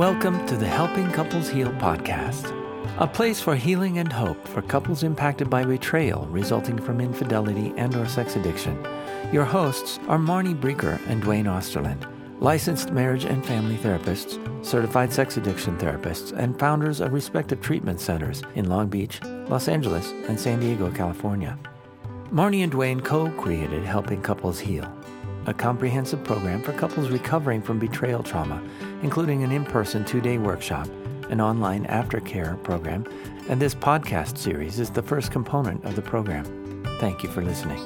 Welcome to the Helping Couples Heal podcast, a place for healing and hope for couples impacted by betrayal resulting from infidelity and or sex addiction. Your hosts are Marnie Breecker and Duane Osterlind, licensed marriage and family therapists, certified sex addiction therapists, and founders of respective treatment centers in Long Beach, Los Angeles, and San Diego, California. Marnie and Duane co-created Helping Couples Heal, a comprehensive program for couples recovering from betrayal trauma, including an in-person two-day workshop, an online aftercare program, and this podcast series is the first component of the program. Thank you for listening.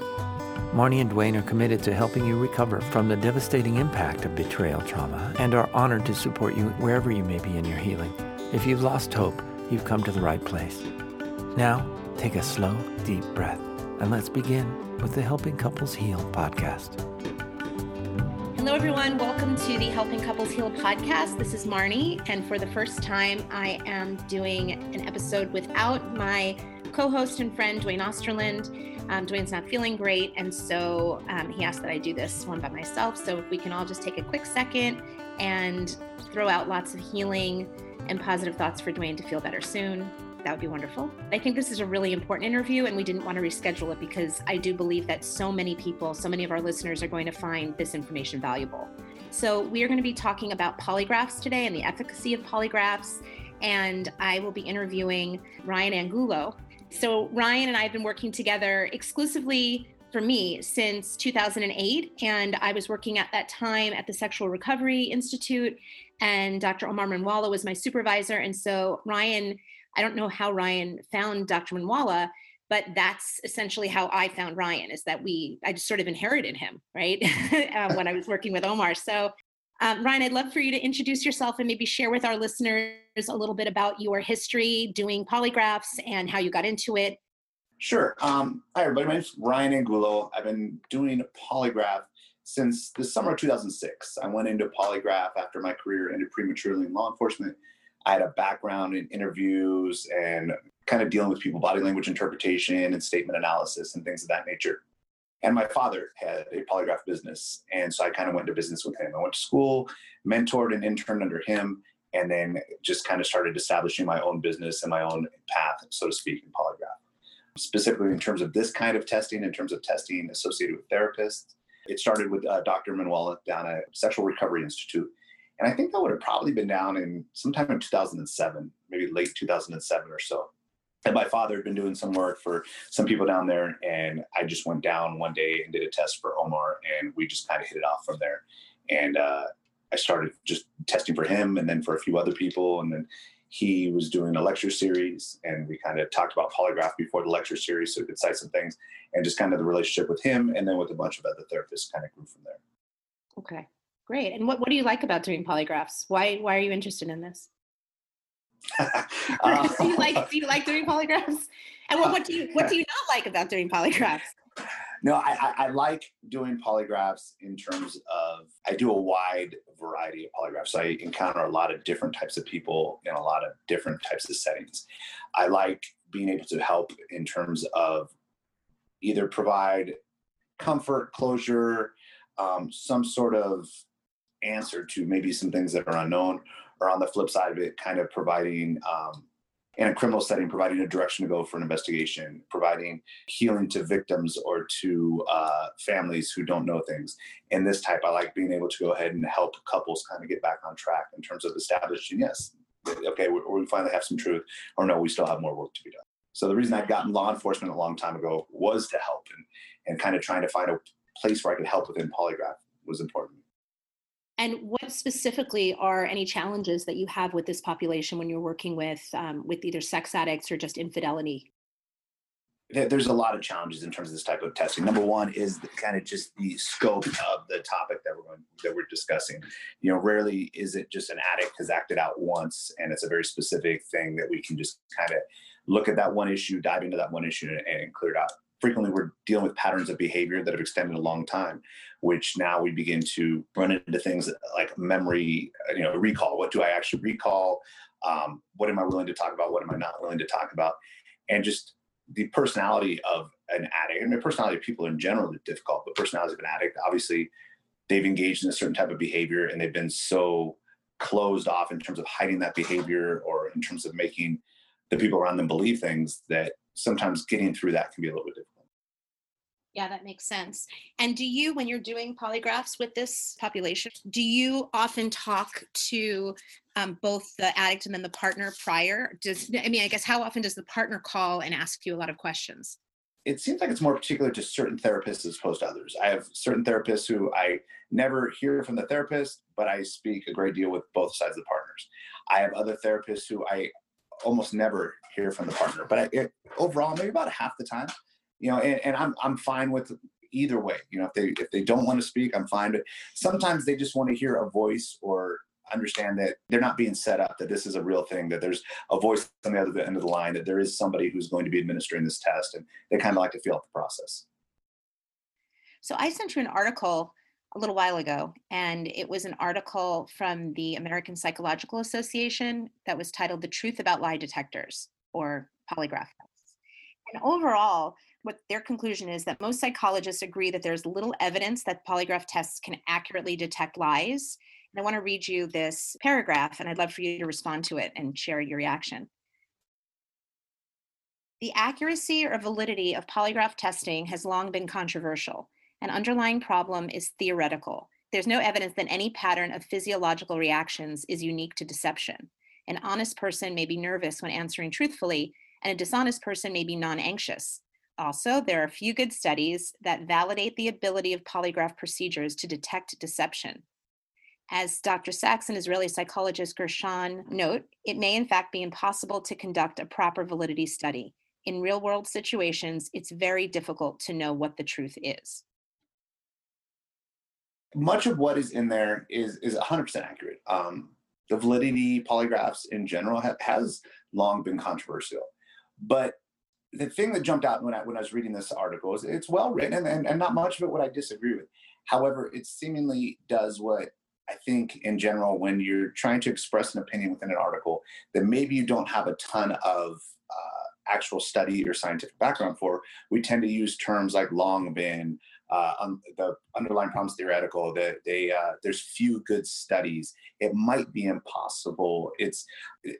Marnie and Dwayne are committed to helping you recover from the devastating impact of betrayal trauma and are honored to support you wherever you may be in your healing. If you've lost hope, you've come to the right place. Now, take a slow, deep breath and let's begin with the Helping Couples Heal podcast. Hello, everyone. Welcome to the Helping Couples Heal podcast. This is Marnie, and for the first time, I am doing an episode without my co host and friend, Duane Osterlind. Um, Duane's not feeling great, and so um, he asked that I do this one by myself. So, if we can all just take a quick second and throw out lots of healing and positive thoughts for Duane to feel better soon that would be wonderful. I think this is a really important interview, and we didn't want to reschedule it because I do believe that so many people, so many of our listeners are going to find this information valuable. So, we are going to be talking about polygraphs today and the efficacy of polygraphs. And I will be interviewing Ryan Angulo. So, Ryan and I have been working together exclusively for me since 2008. And I was working at that time at the Sexual Recovery Institute, and Dr. Omar Minwalla was my supervisor. And so, Ryan I don't know how Ryan found Dr. Minwalla, but that's essentially how I found Ryan is that we, I just sort of inherited him, right? um, when I was working with Omar. So, um, Ryan, I'd love for you to introduce yourself and maybe share with our listeners a little bit about your history doing polygraphs and how you got into it. Sure. Um, hi, everybody. My name is Ryan Angulo. I've been doing polygraph since the summer of 2006. I went into polygraph after my career ended prematurely in law enforcement I had a background in interviews and kind of dealing with people, body language interpretation and statement analysis and things of that nature. And my father had a polygraph business. And so I kind of went into business with him. I went to school, mentored and interned under him, and then just kind of started establishing my own business and my own path, so to speak, in polygraph. Specifically, in terms of this kind of testing, in terms of testing associated with therapists, it started with uh, Dr. Minwalla down at Sexual Recovery Institute and I think that would have probably been down in sometime in 2007, maybe late 2007 or so. And my father had been doing some work for some people down there. And I just went down one day and did a test for Omar, and we just kind of hit it off from there. And uh, I started just testing for him and then for a few other people. And then he was doing a lecture series, and we kind of talked about polygraph before the lecture series so we could cite some things. And just kind of the relationship with him and then with a bunch of other therapists kind of grew from there. Okay. Great. And what, what do you like about doing polygraphs? Why why are you interested in this? uh, do you like do you like doing polygraphs? And what, what do you what do you not like about doing polygraphs? No, I, I, I like doing polygraphs in terms of I do a wide variety of polygraphs. So I encounter a lot of different types of people in a lot of different types of settings. I like being able to help in terms of either provide comfort, closure, um, some sort of answer to maybe some things that are unknown, or on the flip side of it, kind of providing um, in a criminal setting, providing a direction to go for an investigation, providing healing to victims or to uh, families who don't know things. In this type, I like being able to go ahead and help couples kind of get back on track in terms of establishing, yes, okay, we, we finally have some truth, or no, we still have more work to be done. So the reason I'd gotten law enforcement a long time ago was to help and, and kind of trying to find a place where I could help within polygraph was important. And what specifically are any challenges that you have with this population when you're working with um, with either sex addicts or just infidelity? There's a lot of challenges in terms of this type of testing. Number one is the, kind of just the scope of the topic that we're going, that we're discussing. You know, rarely is it just an addict has acted out once, and it's a very specific thing that we can just kind of look at that one issue, dive into that one issue, and, and clear it out frequently we're dealing with patterns of behavior that have extended a long time which now we begin to run into things like memory you know recall. What do i actually recall? Um, what am i willing to talk about? What am i not willing to talk about? And just the personality of an addict and the personality of people in general is difficult but personality of an addict obviously they've engaged in a certain type of behavior and they've been so closed off in terms of hiding that behavior or in terms of making the people around them believe things that sometimes getting through that can be a little bit difficult. Yeah, that makes sense. And do you, when you're doing polygraphs with this population, do you often talk to um, both the addict and then the partner prior? Does I mean, I guess how often does the partner call and ask you a lot of questions? It seems like it's more particular to certain therapists as opposed to others. I have certain therapists who I never hear from the therapist, but I speak a great deal with both sides of the partners. I have other therapists who I almost never hear from the partner, but it, overall, maybe about half the time, you know, and, and I'm I'm fine with either way. You know, if they if they don't want to speak, I'm fine. But sometimes they just want to hear a voice or understand that they're not being set up, that this is a real thing, that there's a voice on the other end of the line, that there is somebody who's going to be administering this test, and they kind of like to feel out the process. So I sent you an article a little while ago, and it was an article from the American Psychological Association that was titled The Truth About Lie Detectors or Polygraph Tests. And overall, what their conclusion is that most psychologists agree that there's little evidence that polygraph tests can accurately detect lies. And I want to read you this paragraph, and I'd love for you to respond to it and share your reaction. The accuracy or validity of polygraph testing has long been controversial. An underlying problem is theoretical. There's no evidence that any pattern of physiological reactions is unique to deception. An honest person may be nervous when answering truthfully, and a dishonest person may be non anxious. Also, there are a few good studies that validate the ability of polygraph procedures to detect deception. As Dr. Saxe and Israeli psychologist Gershon note, it may in fact be impossible to conduct a proper validity study. In real world situations, it's very difficult to know what the truth is. Much of what is in there is, is 100% accurate. Um, the validity polygraphs in general ha- has long been controversial. But the thing that jumped out when I when I was reading this article is it's well written and, and, not much of it would I disagree with. However, it seemingly does what I think in general when you're trying to express an opinion within an article that maybe you don't have a ton of uh, actual study or scientific background for, we tend to use terms like long been, uh, the underlying problems theoretical. That they uh, there's few good studies. It might be impossible. It's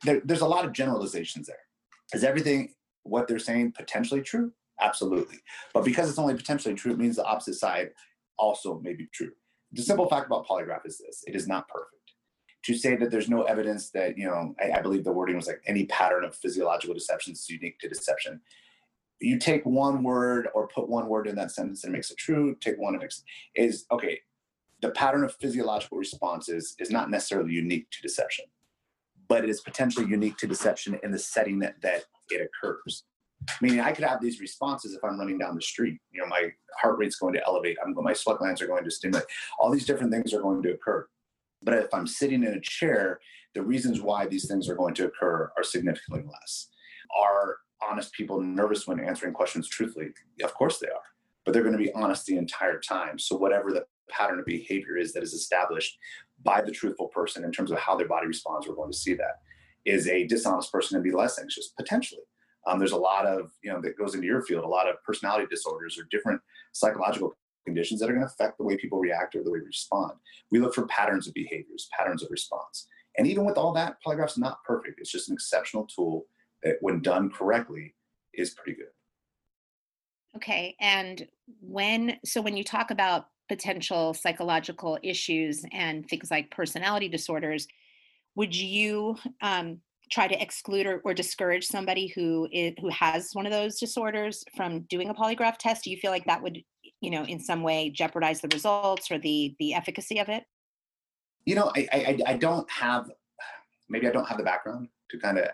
there, there's a lot of generalizations there. Is everything what they're saying potentially true? Absolutely. But because it's only potentially true, it means the opposite side also may be true. The simple fact about polygraph is this it is not perfect. To say that there's no evidence that, you know, I, I believe the wording was like any pattern of physiological deception is unique to deception. You take one word or put one word in that sentence and it makes it true, take one and makes is okay. The pattern of physiological responses is not necessarily unique to deception, but it is potentially unique to deception in the setting that, that it occurs. Meaning, I could have these responses if I'm running down the street. You know, my heart rate's going to elevate. I'm my sweat glands are going to stimulate. All these different things are going to occur. But if I'm sitting in a chair, the reasons why these things are going to occur are significantly less. Are honest people nervous when answering questions truthfully? Of course they are. But they're going to be honest the entire time. So whatever the pattern of behavior is that is established by the truthful person in terms of how their body responds, we're going to see that is a dishonest person and be less anxious potentially. Um, there's a lot of you know that goes into your field, a lot of personality disorders or different psychological conditions that are going to affect the way people react or the way we respond. We look for patterns of behaviors, patterns of response. And even with all that, polygraph's not perfect. It's just an exceptional tool when done correctly, is pretty good. Okay. And when, so when you talk about potential psychological issues and things like personality disorders, would you um, try to exclude or, or discourage somebody who is, who has one of those disorders from doing a polygraph test? Do you feel like that would, you know, in some way jeopardize the results or the the efficacy of it? You know, I I, I don't have maybe I don't have the background to kind of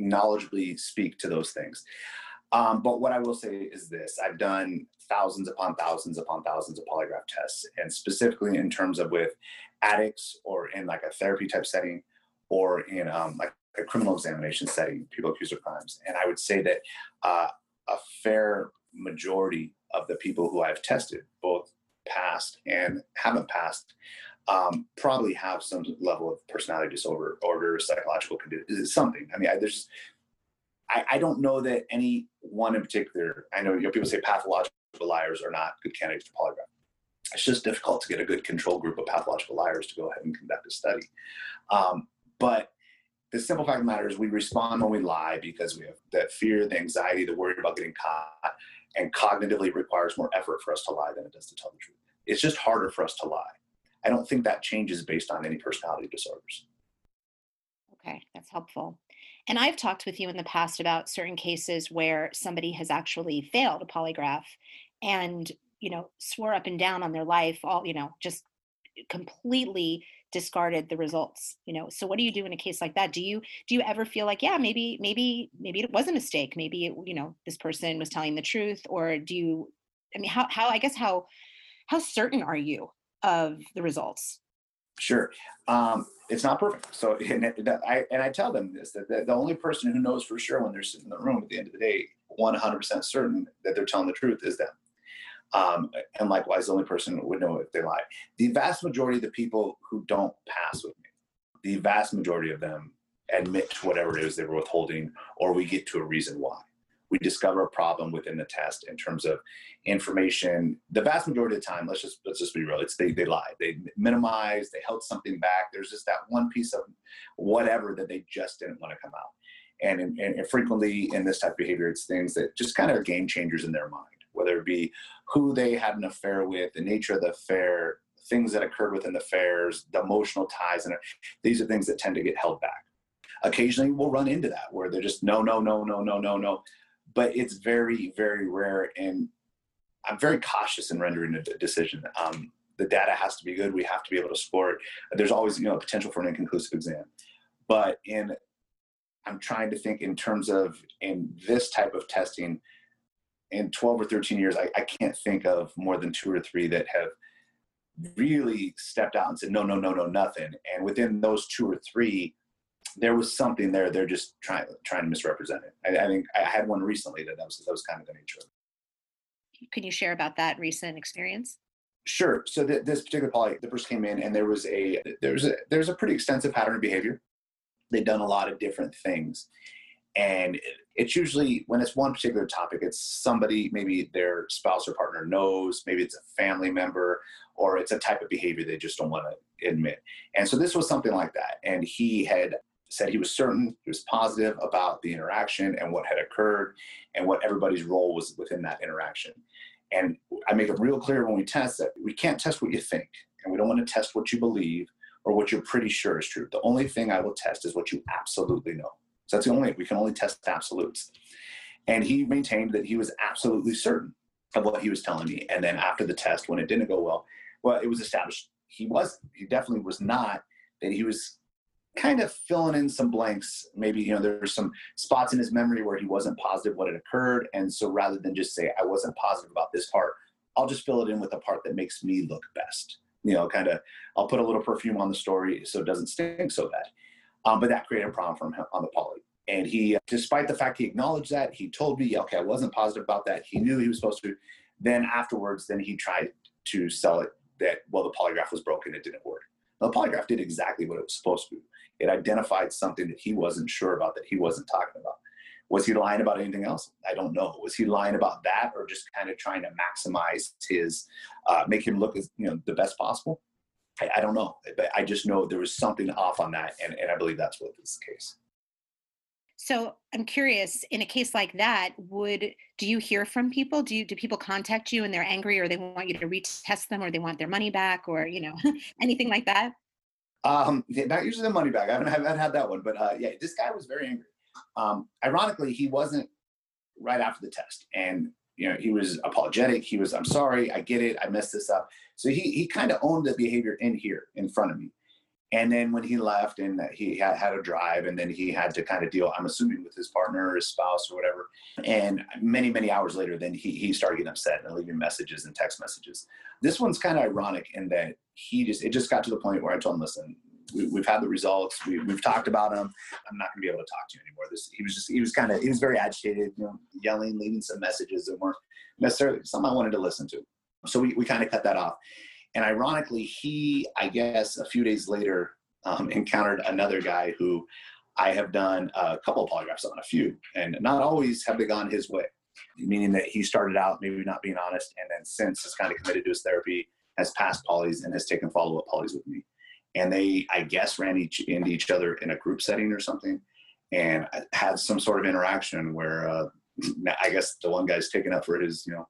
knowledgeably speak to those things. Um, but what I will say is this: I've done thousands upon thousands upon thousands of polygraph tests, and specifically in terms of with addicts or in like a therapy type setting, or in um, like a criminal examination setting, people accused of crimes. And I would say that uh, a fair majority of the people who I've tested, both passed and haven't passed, um, probably have some level of personality disorder or psychological condition, something. I mean, I, there's, I, I, don't know that any one in particular. I know, you know people say pathological liars are not good candidates for polygraph. it's just difficult to get a good control group of pathological liars to go ahead and conduct a study. Um, but the simple fact of the matter is we respond when we lie because we have that fear, the anxiety, the worry about getting caught, and cognitively requires more effort for us to lie than it does to tell the truth. It's just harder for us to lie. I don't think that changes based on any personality disorders. Okay, that's helpful. And I've talked with you in the past about certain cases where somebody has actually failed a polygraph and, you know, swore up and down on their life, all, you know, just completely discarded the results you know so what do you do in a case like that do you do you ever feel like yeah maybe maybe maybe it was a mistake maybe it, you know this person was telling the truth or do you i mean how how i guess how how certain are you of the results Sure. Um, it's not perfect. So, and, I, and I tell them this that the, the only person who knows for sure when they're sitting in the room at the end of the day, 100% certain that they're telling the truth is them. Um, and likewise, the only person would know if they lie. The vast majority of the people who don't pass with me, the vast majority of them admit to whatever it is they were withholding, or we get to a reason why we discover a problem within the test in terms of information. The vast majority of the time, let's just let's just be real. It's they they lie, they minimize, they held something back. There's just that one piece of whatever that they just didn't want to come out. And, and, frequently in this type of behavior, it's things that just kind of are game changers in their mind, whether it be who they had an affair with, the nature of the affair, things that occurred within the affairs, the emotional ties, and these are things that tend to get held back occasionally we'll run into that where they're just no no no no no no no but it's very, very rare. And I'm very cautious in rendering a decision. Um, the data has to be good. We have to be able to it. There's always, you know, potential for an inconclusive exam. But in, I'm trying to think in terms of in this type of testing, in 12 or 13 years, I, I can't think of more than two or three that have really stepped out and said, no, no, no, no, nothing. And within those two or three, there was something there. They're just trying trying to misrepresent it. I, I, think I had one recently that that was that was kind of the nature. Can you share about that recent experience? Sure. So th- this particular poly, the person came in, and there was a there's a there's a pretty extensive pattern of behavior. They've done a lot of different things, and it's usually when it's one particular topic, it's somebody maybe their spouse or partner knows, maybe it's a family member, or it's a type of behavior they just don't want to admit. And so this was something like that, and he had said he was certain, he was positive about the interaction and what had occurred and what everybody's role was within that interaction. And I make it real clear when we test that we can't test what you think and we don't want to test what you believe or what you're pretty sure is true. The only thing I will test is what you absolutely know. So that's the only, we can only test absolutes. And he maintained that he was absolutely certain of what he was telling me. And then after the test, when it didn't go well, well, it was established he was, he definitely was not, that he was kind of filling in some blanks. Maybe, you know, there's some spots in his memory where he wasn't positive what had occurred. And so rather than just say, I wasn't positive about this part, I'll just fill it in with the part that makes me look best. You know, kind of, I'll put a little perfume on the story so it doesn't stink so bad. Um, but that created a problem for him on the poly. And he, despite the fact he acknowledged that, he told me, okay, I wasn't positive about that. He knew he was supposed to. Then afterwards, then he tried to sell it that, well, the polygraph was broken, it didn't work. The polygraph did exactly what it was supposed to it identified something that he wasn't sure about that he wasn't talking about. Was he lying about anything else? I don't know. Was he lying about that or just kind of trying to maximize his, uh, make him look as, you know, the best possible? I, I, don't know. But I just know there was something off on that. And, and I believe that's what is the case. So I'm curious, in a case like that, would do you hear from people? Do you do people contact you and they're angry or they want you to retest them or they want their money back or you know anything like that? Um, not usually the money bag. I haven't, I haven't had that one, but uh, yeah, this guy was very angry. Um, ironically, he wasn't right after the test, and you know he was apologetic. He was, "I'm sorry, I get it, I messed this up." So he he kind of owned the behavior in here in front of me. And then when he left and he had, had a drive, and then he had to kind of deal, I'm assuming, with his partner or his spouse or whatever. And many, many hours later, then he, he started getting upset and leaving messages and text messages. This one's kind of ironic in that he just, it just got to the point where I told him, listen, we, have had the results. We, have talked about them. I'm not going to be able to talk to you anymore. This, he was just, he was kind of, he was very agitated, you know, yelling, leaving some messages that weren't necessarily something I wanted to listen to. So we, we kind of cut that off. And ironically, he, I guess, a few days later, um, encountered another guy who I have done a couple of polygraphs on, a few, and not always have they gone his way. Meaning that he started out maybe not being honest, and then since has kind of committed to his therapy has passed polys and has taken follow-up polys with me. And they, I guess, ran each into each other in a group setting or something, and had some sort of interaction where uh, I guess the one guy's taking up for his, you know,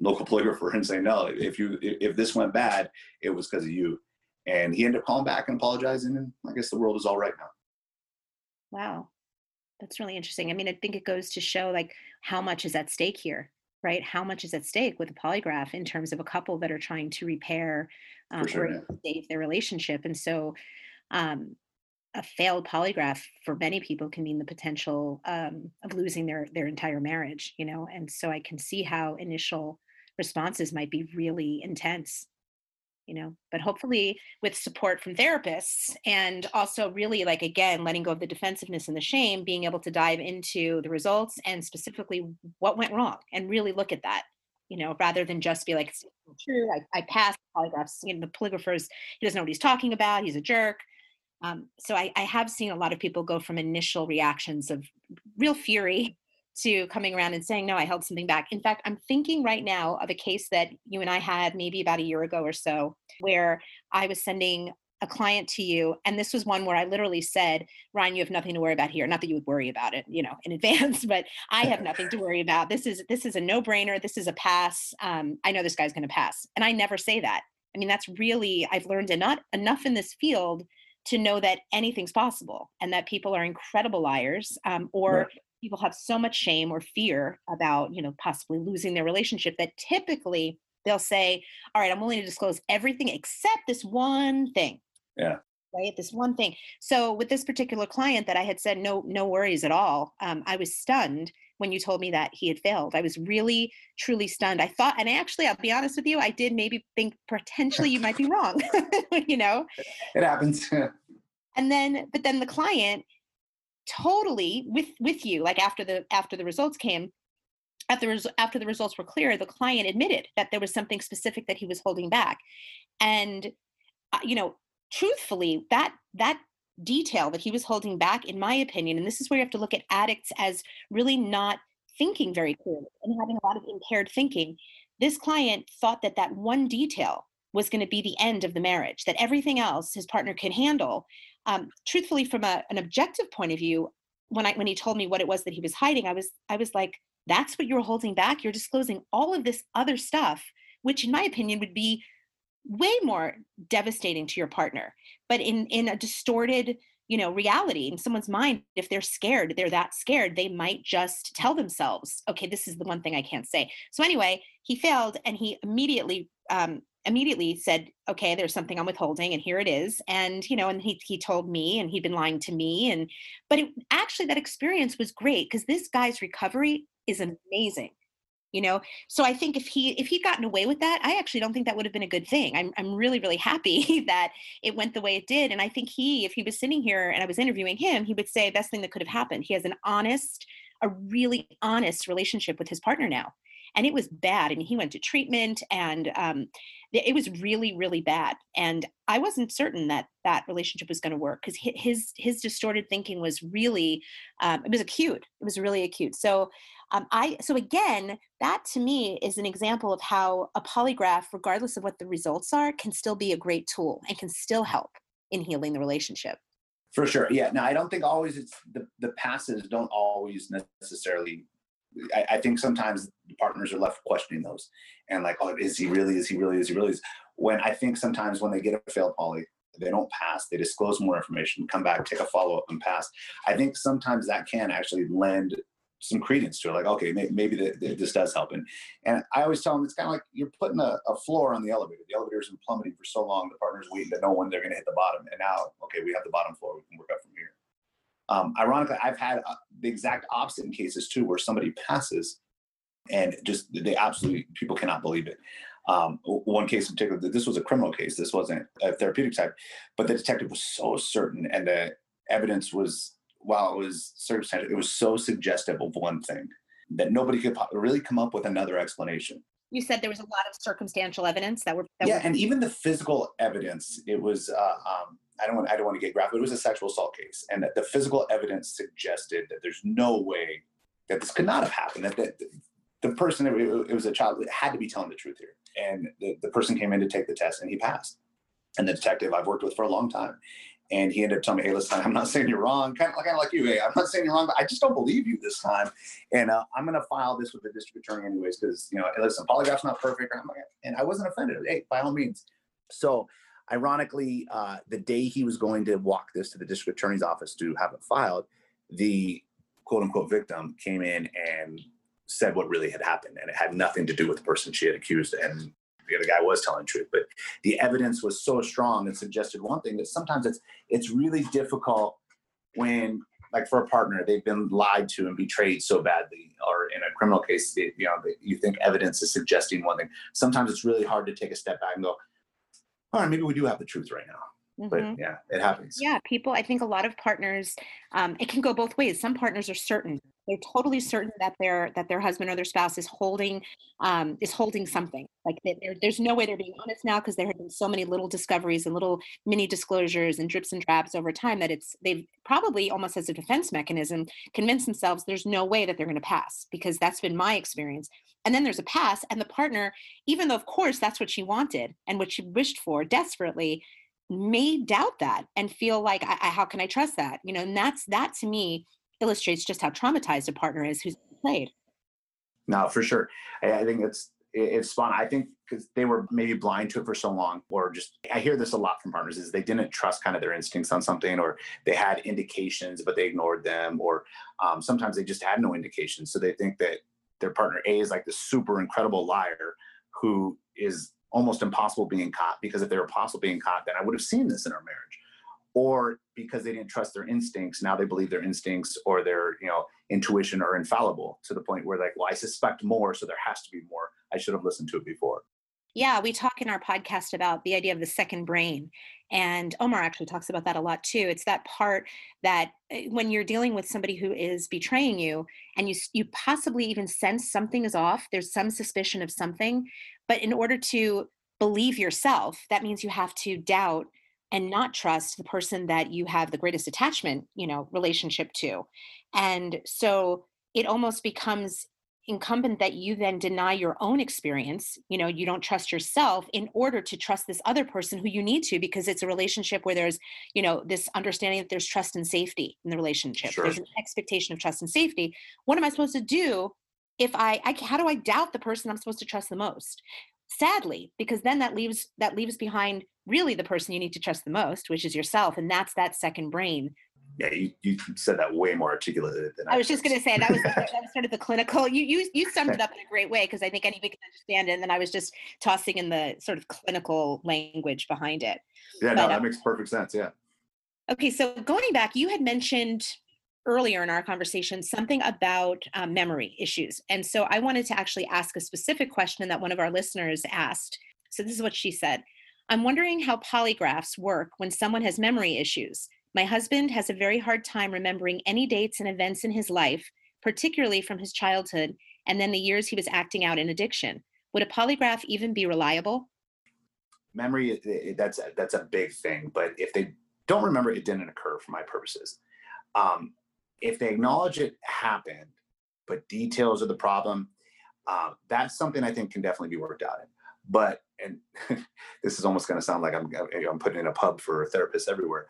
local polygrapher and saying, no, if you if this went bad, it was because of you. And he ended up calling back and apologizing, and I guess the world is all right now. Wow, that's really interesting. I mean, I think it goes to show like how much is at stake here, right? How much is at stake with a polygraph in terms of a couple that are trying to repair um, sure, or yeah. save their relationship, and so. Um, a failed polygraph for many people can mean the potential um, of losing their their entire marriage you know and so i can see how initial responses might be really intense you know but hopefully with support from therapists and also really like again letting go of the defensiveness and the shame being able to dive into the results and specifically what went wrong and really look at that you know rather than just be like true. I, I passed polygraphs you know the polygraphers he doesn't know what he's talking about. He's a jerk. Um, so I, I have seen a lot of people go from initial reactions of real fury to coming around and saying, no, I held something back. In fact, I'm thinking right now of a case that you and I had maybe about a year ago or so, where I was sending a client to you and this was one where i literally said ryan you have nothing to worry about here. Not that you would worry about it you know in advance but i have nothing to worry about. This is this is a no-brainer. This is a pass. Um, i know this guy's going to pass. And i never say that. I mean that's really i've learned enough enough in this field to know that anything's possible and that people are incredible liars um, or right people have so much shame or fear about you know possibly losing their relationship that typically they'll say all right i'm willing to disclose everything except this one thing. Yeah. Right? This one thing. So with this particular client that i had said no no worries at all um, i was stunned when you told me that he had failed. I was really truly stunned. I thought and actually i'll be honest with you i did maybe think potentially you might be wrong you know? It happens. And then but then the client totally with with you like after the after the results came after the after the results were clear the client admitted that there was something specific that he was holding back. And uh, you know truthfully that that detail that he was holding back in my opinion and this is where you have to look at addicts as really not thinking very clearly and having a lot of impaired thinking this client thought that that one detail was going to be the end of the marriage that everything else his partner could handle um, truthfully from a, an objective point of view when i when he told me what it was that he was hiding i was i was like that's what you're holding back? You're disclosing all of this other stuff which in my opinion would be way more devastating to your partner. But in in a distorted you know reality in someone's mind if they're scared they're that scared they might just tell themselves okay this is the one thing i can't say. So anyway he failed and he immediately um, immediately said, okay, there's something I'm withholding and here it is. And, you know, and he, he told me and he'd been lying to me. And, but it, actually that experience was great because this guy's recovery is amazing you know so i think if he if he'd gotten away with that i actually don't think that would have been a good thing i'm, I'm really really happy that it went the way it did and i think he if he was sitting here and i was interviewing him he would say best thing that could have happened he has an honest a really honest relationship with his partner now and it was bad and he went to treatment and um, it was really really bad and i wasn't certain that that relationship was going to work because his his distorted thinking was really um, it was acute it was really acute. So um, i so again that to me is an example of how a polygraph regardless of what the results are can still be a great tool and can still help in healing the relationship. For sure yeah Now, i don't think always it's the, the passes don't always necessarily I, I, think sometimes partners are left questioning those and like, oh, is he really? Is he really? Is he really? When I think sometimes when they get a failed poly, they don't pass. They disclose more information, come back, take a follow up, and pass. I think sometimes that can actually lend some credence to it. Like, okay, maybe, maybe the, the, this does help. And and I always tell them it's kind of like you're putting a, a, floor on the elevator. The elevator's been plummeting for so long. The partner's waiting to know when they're going to hit the bottom. And now, okay, we have the bottom floor. We can work up from here. Um, ironically, I've had uh, the exact opposite in cases too, where somebody passes and just they absolutely people cannot believe it. Um, one case in particular, this was a criminal case. This wasn't a therapeutic type, but the detective was so certain, and the evidence was while it was circumstantial, it was so suggestive of one thing that nobody could really come up with another explanation. You said there was a lot of circumstantial evidence that were. That yeah, were- and even the physical evidence. It was. Uh, um, I don't want. I don't want to get graphic. but It was a sexual assault case, and that the physical evidence suggested that there's no way that this could not have happened. That, the person, it, it was a child, had to be telling the truth here. And the, the person came in to take the test and he passed. And the detective I've worked with for a long time. And he ended up telling me, hey, listen, I'm not saying you're wrong. Kind of, kind of like you, hey, I'm not saying you're wrong, but I just don't believe you this time. And uh, I'm going to file this with the district attorney anyways, because, you know, hey, listen, polygraph's not perfect. And I wasn't offended. Hey, by all means. So ironically, uh, the day he was going to walk this to the district attorney's office to have it filed, the quote unquote victim came in and said what really had happened. And it had nothing to do with the person she had accused. And the other guy was telling the truth. But the evidence was so strong and suggested one thing that sometimes it's it's really difficult when like for a partner they've been lied to and betrayed so badly or in a criminal case you know you think evidence is suggesting one thing sometimes it's really hard to take a step back and go all right maybe we do have the truth right now Mm-hmm. But yeah, it happens. Yeah, people, I think a lot of partners, um, it can go both ways. Some partners are certain they're totally certain that their that their husband or their spouse is holding um, is holding something like there's no way they're being honest now because there have been so many little discoveries and little mini disclosures and drips and drabs over time that it's they've probably almost as a defense mechanism convinced themselves there's no way that they're going to pass because that's been my experience and then there's a pass and the partner even though of course that's what she wanted and what she wished for desperately may doubt that and feel like I, I, how can i trust that? You know and that's that to me illustrates just how traumatized a partner is who's played no for sure. I, I think it's it's fun i think because they were maybe blind to it for so long or just i hear this a lot from partners is they didn't trust kind of their instincts on something or they had indications but they ignored them or um, sometimes they just had no indications. So they think that their partner a is like the super incredible liar who is almost impossible being caught because if they were possible being caught, then I would have seen this in our marriage. Or because they didn't trust their instincts, now they believe their instincts or their you know intuition are infallible to the point where like, well, I suspect more, so there has to be more. I should have listened to it before. Yeah, we talk in our podcast about the idea of the second brain. And Omar actually talks about that a lot too. It's that part that eh, when you're dealing with somebody who is betraying you and you you possibly even sense something is off, there's some suspicion of something, but in order to believe yourself, that means you have to doubt and not trust the person that you have the greatest attachment, you know, relationship to. And so it almost becomes incumbent that you then deny your own experience you know you don't trust yourself in order to trust this other person who you need to because it's a relationship where there's you know this understanding that there's trust and safety in the relationship. Sure. there's an expectation of trust and safety. What am i supposed to do if I, I how do i doubt the person i'm supposed to trust the most? Sadly because then that leaves that leaves behind really the person you need to trust the most which is yourself and that's that second brain yeah you, you said that way more articulately than i, I was just going to say that was, that was sort of the clinical you you, you summed it up in a great way because i think anybody can understand it and then i was just tossing in the sort of clinical language behind it yeah but, no that um, makes perfect sense yeah okay so going back you had mentioned earlier in our conversation something about um, memory issues. And so I wanted to actually ask a specific question that one of our listeners asked. So this is what she said I'm wondering how polygraphs work when someone has memory issues. My husband has a very hard time remembering any dates and events in his life, particularly from his childhood and then the years he was acting out in addiction. Would a polygraph even be reliable? Memory, that's a, that's a big thing. But if they don't remember, it didn't occur for my purposes. Um, if they acknowledge it happened, but details of the problem, uh, that's something I think can definitely be worked out in. But and this is almost going to sound like I'm I'm putting in a pub for therapists everywhere,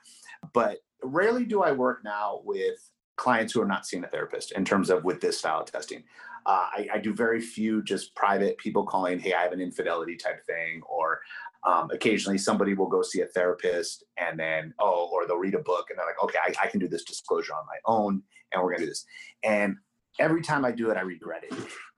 but rarely do I work now with clients who are not seeing a therapist in terms of with this style of testing. Uh, I, I, do very few just private people calling, hey, I have an infidelity type thing, or um, occasionally somebody will go see a therapist and then, oh, or they'll read a book and they're like, okay, I, I can do this disclosure on my own and we're going to do this. And every time I do it, I regret it.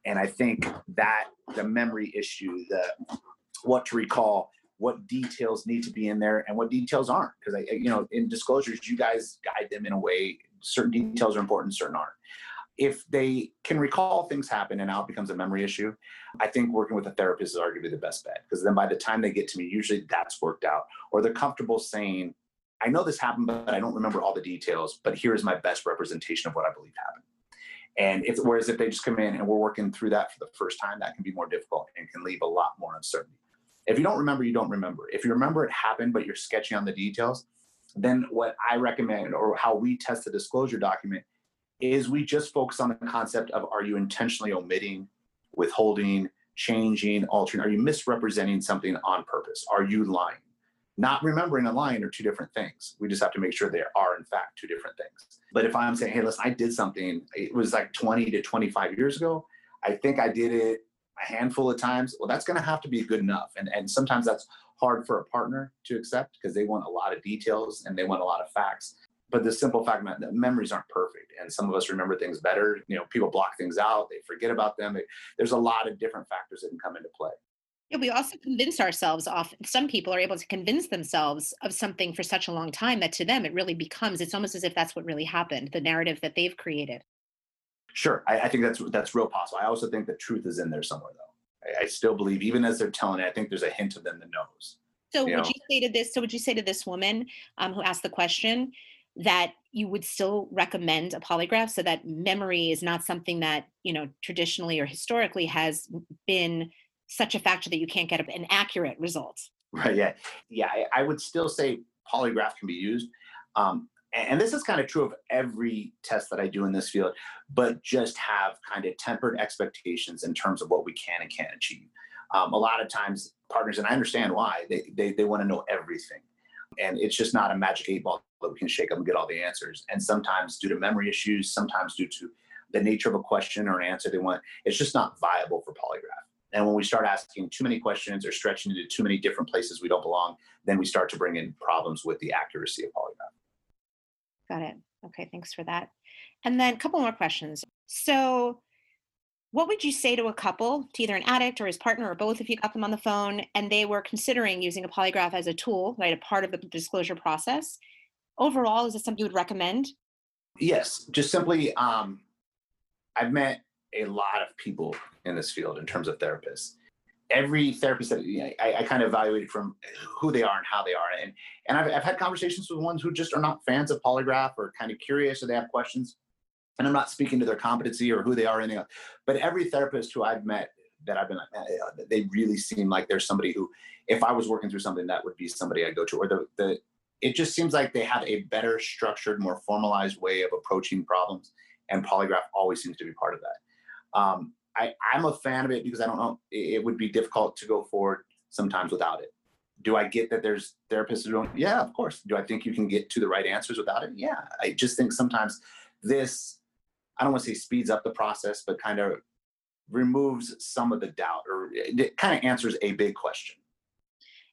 And I think that the memory issue, the what to recall, what details need to be in there and what details aren't. Because I, you know, in disclosures, you guys guide them in a way. Certain details are important, certain aren't if they can recall things happen and now it becomes a memory issue, I think working with a therapist is arguably the best bet because then by the time they get to me, usually that's worked out or they're comfortable saying, I know this happened, but I don't remember all the details, but here's my best representation of what I believe happened. And if, whereas if they just come in and we're working through that for the first time, that can be more difficult and can leave a lot more uncertainty. If you don't remember, you don't remember. If you remember it happened, but you're sketchy on the details, then what I recommend or how we test the disclosure document is we just focus on the concept of are you intentionally omitting withholding, changing, altering? Are you misrepresenting something on purpose? Are you lying? Not remembering and lying are two different things. We just have to make sure they are, in fact, two different things. But if I'm saying, hey, listen, I did something, it was like 20 to 25 years ago. I think I did it a handful of times. Well, that's going to have to be good enough. And, and sometimes that's hard for a partner to accept because they want a lot of details and they want a lot of facts. But the simple fact that memories aren't perfect, and some of us remember things better. You know, people block things out, they forget about them. there's a lot of different factors that can come into play. Yeah, we also convince ourselves off. Some people are able to convince themselves of something for such a long time that to them it really becomes. It's almost as if that's what really happened, the narrative that they've created. Sure, I, I think that's that's real possible. I also think that truth is in there somewhere, though. I, I, still believe, even as they're telling it, I think there's a hint of them that knows. So you would know? you say to this? So would you say to this woman um, who asked the question that you would still recommend a polygraph so that memory is not something that you know traditionally or historically has been such a factor that you can't get an accurate result? Right. Yeah. Yeah. I, I would still say polygraph can be used. Um, and this is kind of true of every test that I do in this field, but just have kind of tempered expectations in terms of what we can and can't achieve. Um, a lot of times, partners, and I understand why, they, they, they want to know everything. And it's just not a magic eight ball that we can shake up and get all the answers. And sometimes, due to memory issues, sometimes due to the nature of a question or an answer they want, it's just not viable for polygraph. And when we start asking too many questions or stretching into too many different places we don't belong, then we start to bring in problems with the accuracy of polygraph. Got it. Okay, thanks for that. And then a couple more questions. So, what would you say to a couple, to either an addict or his partner or both, if you got them on the phone and they were considering using a polygraph as a tool, right, a part of the disclosure process? Overall, is this something you would recommend? Yes, just simply, um, I've met a lot of people in this field in terms of therapists every therapist that you know, I, I, kind of evaluate from who they are and how they are. And and I've, I've had conversations with ones who just are not fans of polygraph or kind of curious or they have questions. And I'm not speaking to their competency or who they are or anything else. But every therapist who I've met that I've been, uh, they really seem like there's somebody who, if I was working through something, that would be somebody I'd go to. Or the the it just seems like they have a better structured, more formalized way of approaching problems, and polygraph always seems to be part of that. Um, I, I'm a fan of it because I don't know, it, would be difficult to go forward sometimes without it. Do I get that there's therapists who don't? Yeah, of course. Do I think you can get to the right answers without it? Yeah. I just think sometimes this, I don't want to say speeds up the process, but kind of removes some of the doubt or it kind of answers a big question.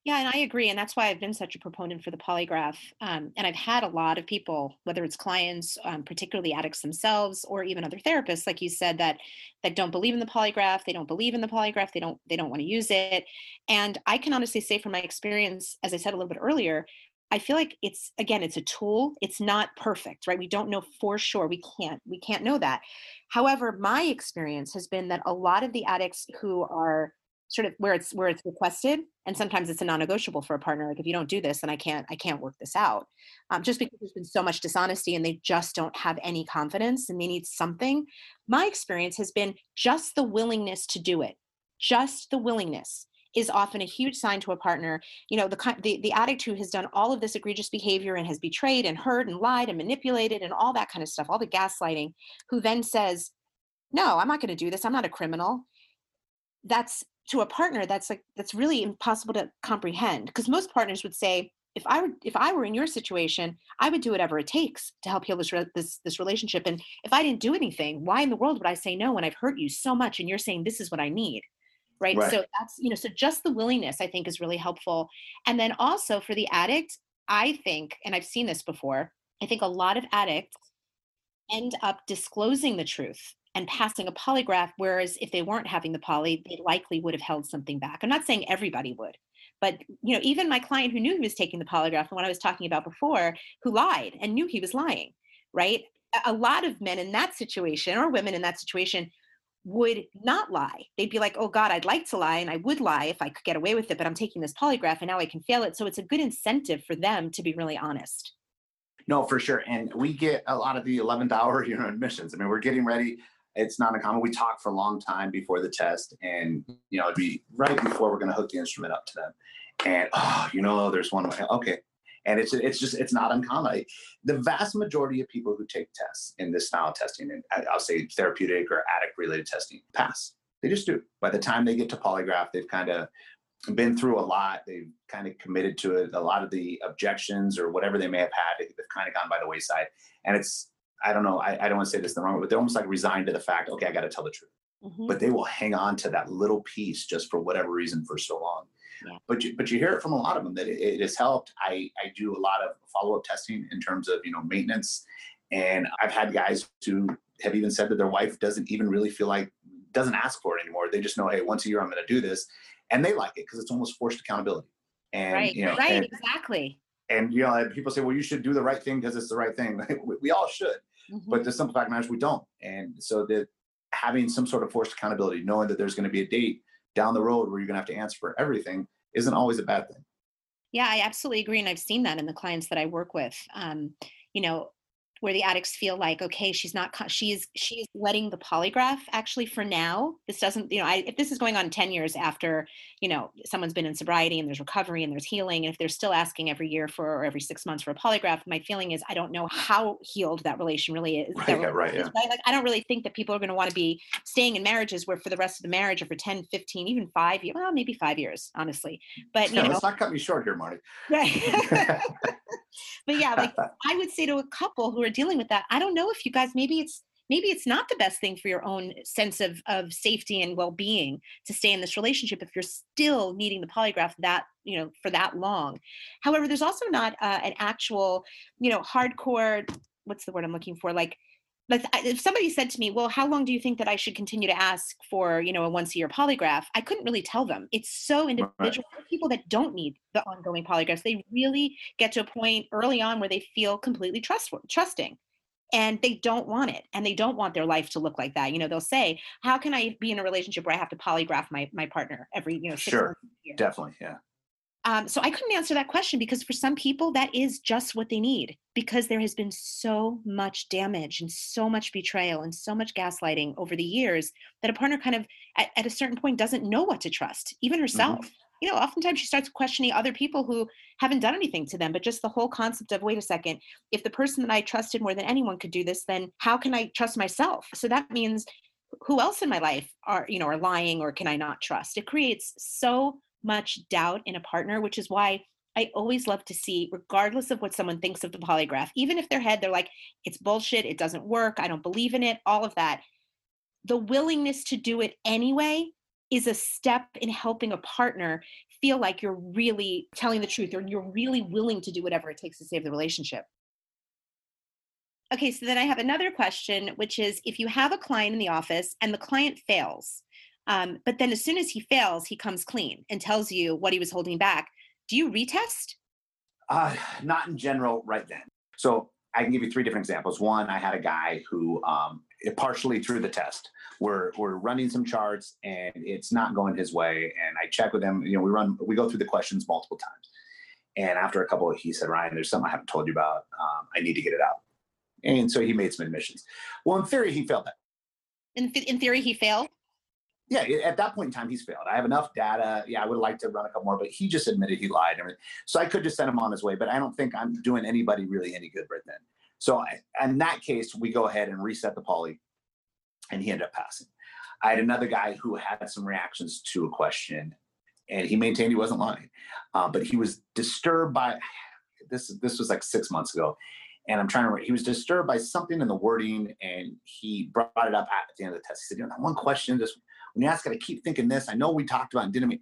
Yeah, and I agree. And that's why I've been such a proponent for the polygraph. Um, and I've had a lot of people, whether it's clients, um, particularly addicts themselves, or even other therapists, like you said, that that don't believe in the polygraph. They don't believe in the polygraph. They don't they don't want to use it. And I can honestly say from my experience, as I said a little bit earlier, I feel like it's again, it's a tool. It's not perfect, right? We don't know for sure. We can't we can't know that. However, my experience has been that a lot of the addicts who are sort of where it's where it's requested and sometimes it's a non-negotiable for a partner like if you don't do this then i can't i can't work this out. Um, just because there's been so much dishonesty and they just don't have any confidence and they need something my experience has been just the willingness to do it. Just the willingness is often a huge sign to a partner. You know the, the the addict who has done all of this egregious behavior and has betrayed and hurt and lied and manipulated and all that kind of stuff all the gaslighting who then says no i'm not going to do this. I'm not a criminal. That's to a partner that's like that's really impossible to comprehend because most partners would say if i were if i were in your situation i would do whatever it takes to help heal this this this relationship and if i didn't do anything why in the world would i say no when i've hurt you so much and you're saying this is what i need? Right, right. so that's you know so just the willingness i think is really helpful. And then also for the addict i think and i've seen this before i think a lot of addicts end up disclosing the truth and passing a polygraph, whereas if they weren't having the poly, they likely would have held something back. I'm not saying everybody would, but you know, even my client who knew he was taking the polygraph, and what I was talking about before, who lied and knew he was lying, right? A lot of men in that situation or women in that situation would not lie. They'd be like, oh God, I'd like to lie and I would lie if I could get away with it, but I'm taking this polygraph and now I can fail it. So it's a good incentive for them to be really honest. No, for sure. And we get a lot of the 11th hour, you know, admissions. I mean, we're getting ready it's not uncommon. We talk for a long time before the test, and you know, it'd be right before we're going to hook the instrument up to them. And oh, you know, there's one way. Okay, and it's it's just it's not uncommon. The vast majority of people who take tests in this style of testing, and I'll say therapeutic or addict related testing, pass. They just do. By the time they get to polygraph, they've kind of been through a lot. They've kind of committed to it. A lot of the objections or whatever they may have had, they've kind of gone by the wayside. And it's, I don't know, I, I don't want to say this the wrong way, but they're almost like resigned to the fact, okay, I got to tell the truth. Mm-hmm. But they will hang on to that little piece just for whatever reason for so long. Yeah. But you, but you hear it from a lot of them that it, it has helped. I, I do a lot of follow up testing in terms of you know maintenance, and I've had guys who have even said that their wife doesn't even really feel like doesn't ask for it anymore. They just know, hey, once a year I'm going to do this, and they like it because it's almost forced accountability. And right, you know, right, and, exactly. And you know, people say, well, you should do the right thing because it's the right thing. we, we all should, mm-hmm. but the simple fact matters we don't. And so that having some sort of forced accountability, knowing that there's going to be a date down the road where you're going to have to answer for everything, isn't always a bad thing. Yeah, I absolutely agree, and I've seen that in the clients that I work with. Um, you know, where the addicts feel like okay she's not she's she's letting the polygraph actually for now this doesn't you know I, if this is going on 10 years after you know someone's been in sobriety and there's recovery and there's healing and if they're still asking every year for or every six months for a polygraph my feeling is i don't know how healed that relation really is right, yeah, right, yeah. Like i don't really think that people are going to want to be staying in marriages where for the rest of the marriage or for 10 15 even five years well maybe five years honestly. But yeah, you know let's not cut me short here marty. Right. But yeah like i would say to a couple who are dealing with that i don't know if you guys maybe it's maybe it's not the best thing for your own sense of of safety and well-being to stay in this relationship if you're still needing the polygraph that you know for that long. However there's also not uh, an actual you know hardcore what's the word i'm looking for? Like like if somebody said to me well how long do you think that i should continue to ask for you know a once a year polygraph? I couldn't really tell them. It's so individual. Right. people that don't need the ongoing polygraphs. They really get to a point early on where they feel completely trust trusting and they don't want it and they don't want their life to look like that. You know they'll say how can i be in a relationship where i have to polygraph my my partner every you know sure. definitely yeah um, so I couldn't answer that question because for some people that is just what they need because there has been so much damage and so much betrayal and so much gaslighting over the years that a partner kind of at, at a certain point doesn't know what to trust, even mm-hmm. herself. Mm-hmm. You know, oftentimes she starts questioning other people who haven't done anything to them, but just the whole concept of wait a second, if the person that I trusted more than anyone could do this, then how can I trust myself? So that means who else in my life are you know are lying or can I not trust? It creates so much doubt in a partner, which is why I always love to see, regardless of what someone thinks of the polygraph, even if their head, they're like, it's bullshit, it doesn't work, I don't believe in it, all of that. The willingness to do it anyway is a step in helping a partner feel like you're really telling the truth or you're really willing to do whatever it takes to save the relationship. Okay, so then I have another question, which is if you have a client in the office and the client fails, um, but then as soon as he fails, he comes clean and tells you what he was holding back. Do you retest? Uh, not in general right then. So I can give you three different examples. One, I had a guy who um, partially through the test. We're, we're running some charts and it's not going his way. And I check with him, you know, we run, we go through the questions multiple times. And after a couple, he said, Ryan, there's something I haven't told you about. Um, I need to get it out. And so he made some admissions. Well, in theory, he failed that. In, in theory, he failed? Yeah, at that point in time, he's failed. I have enough data. Yeah, I would like to run a couple more, but he just admitted he lied. So I could just send him on his way, but I don't think I'm doing anybody really any good right then. So I, in that case, we go ahead and reset the poly, and he ended up passing. I had another guy who had some reactions to a question, and he maintained he wasn't lying, uh, but he was disturbed by this. This was like six months ago, and I'm trying to. He was disturbed by something in the wording, and he brought it up at the end of the test. He said, "You know, that one question just." Ask it, I keep thinking this. I know we talked about and didn't we?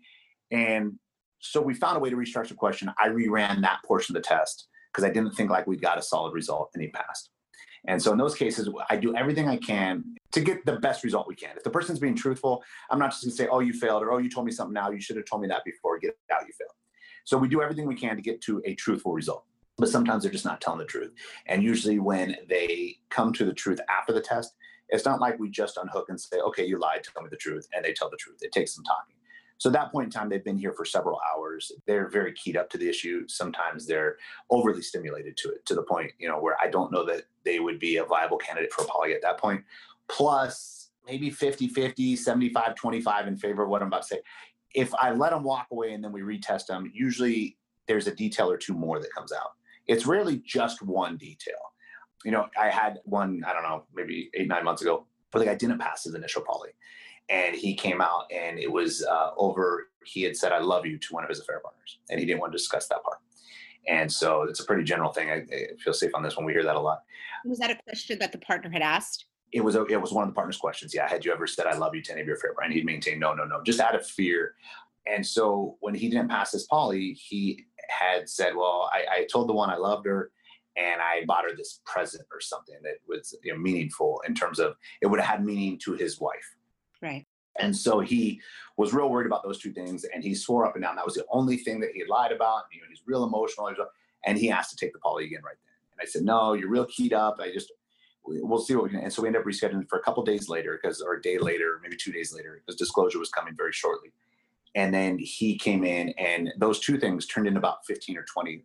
And so we found a way to restructure the question. I reran that portion of the test because I didn't think like we got a solid result and he passed. And so in those cases, I do everything I can to get the best result we can. If the person's being truthful, I'm not just gonna say, oh, you failed, or oh, you told me something now. You should have told me that before. Get out, you failed. So we do everything we can to get to a truthful result. But sometimes they're just not telling the truth. And usually when they come to the truth after the test, it's not like we just unhook and say, okay, you lied, tell me the truth, and they tell the truth. It takes some talking. So at that point in time, they've been here for several hours. They're very keyed up to the issue. Sometimes they're overly stimulated to it to the point, you know, where I don't know that they would be a viable candidate for a poly at that point. Plus, maybe 50 50, 75 25 in favor of what I'm about to say. If I let them walk away and then we retest them, usually there's a detail or two more that comes out. It's rarely just one detail you know, I had one, I don't know, maybe eight, nine months ago, where the guy didn't pass his initial poly. and he came out and it was uh, over. He had said "I love you" to one of his affair partners, and he didn't want to discuss that part. And so it's a pretty general thing. I, I feel safe on this one. We hear that a lot. Was that a question that the partner had asked? It was a, it was one of the partner's questions. Yeah, had you ever said "I love you" to any of your affair partners? And he'd maintain no, no, no, just out of fear. And so when he didn't pass his poly, he had said, "Well, I, I told the one I loved her." And I bought her this present or something that was you know, meaningful in terms of it would have had meaning to his wife. Right. And so he was real worried about those two things, and he swore up and down that was the only thing that he had lied about. You know, he's real emotional, and he asked to take the poly again right then. And I said, "No, you're real keyed up. I just we'll see what we can." And so we ended up rescheduling for a couple days later, because or a day later, maybe two days later, because disclosure was coming very shortly. And then he came in, and those two things turned into about 15 or 20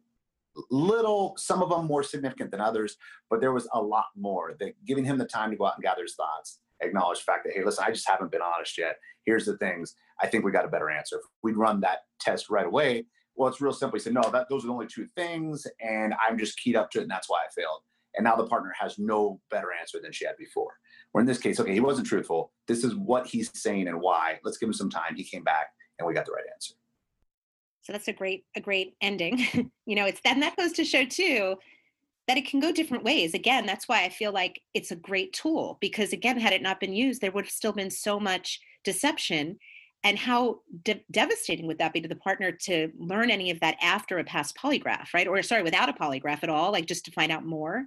little, some of them more significant than others, but there was a lot more that giving him the time to go out and gather his thoughts, acknowledge the fact that, hey, listen, I just haven't been honest yet. Here's the things. I think we got a better answer. If we'd run that test right away, well, it's real simple. He said, no, that those are the only two things, and I'm just keyed up to it, and that's why I failed. And now the partner has no better answer than she had before. Or in this case, okay, he wasn't truthful. This is what he's saying and why. Let's give him some time. He came back, and we got the right answer. So that's a great a great ending. you know, it's and that goes to show too that it can go different ways. Again, that's why I feel like it's a great tool because again, had it not been used, there would have still been so much deception. And how de- devastating would that be to the partner to learn any of that after a past polygraph, right? Or sorry, without a polygraph at all, like just to find out more.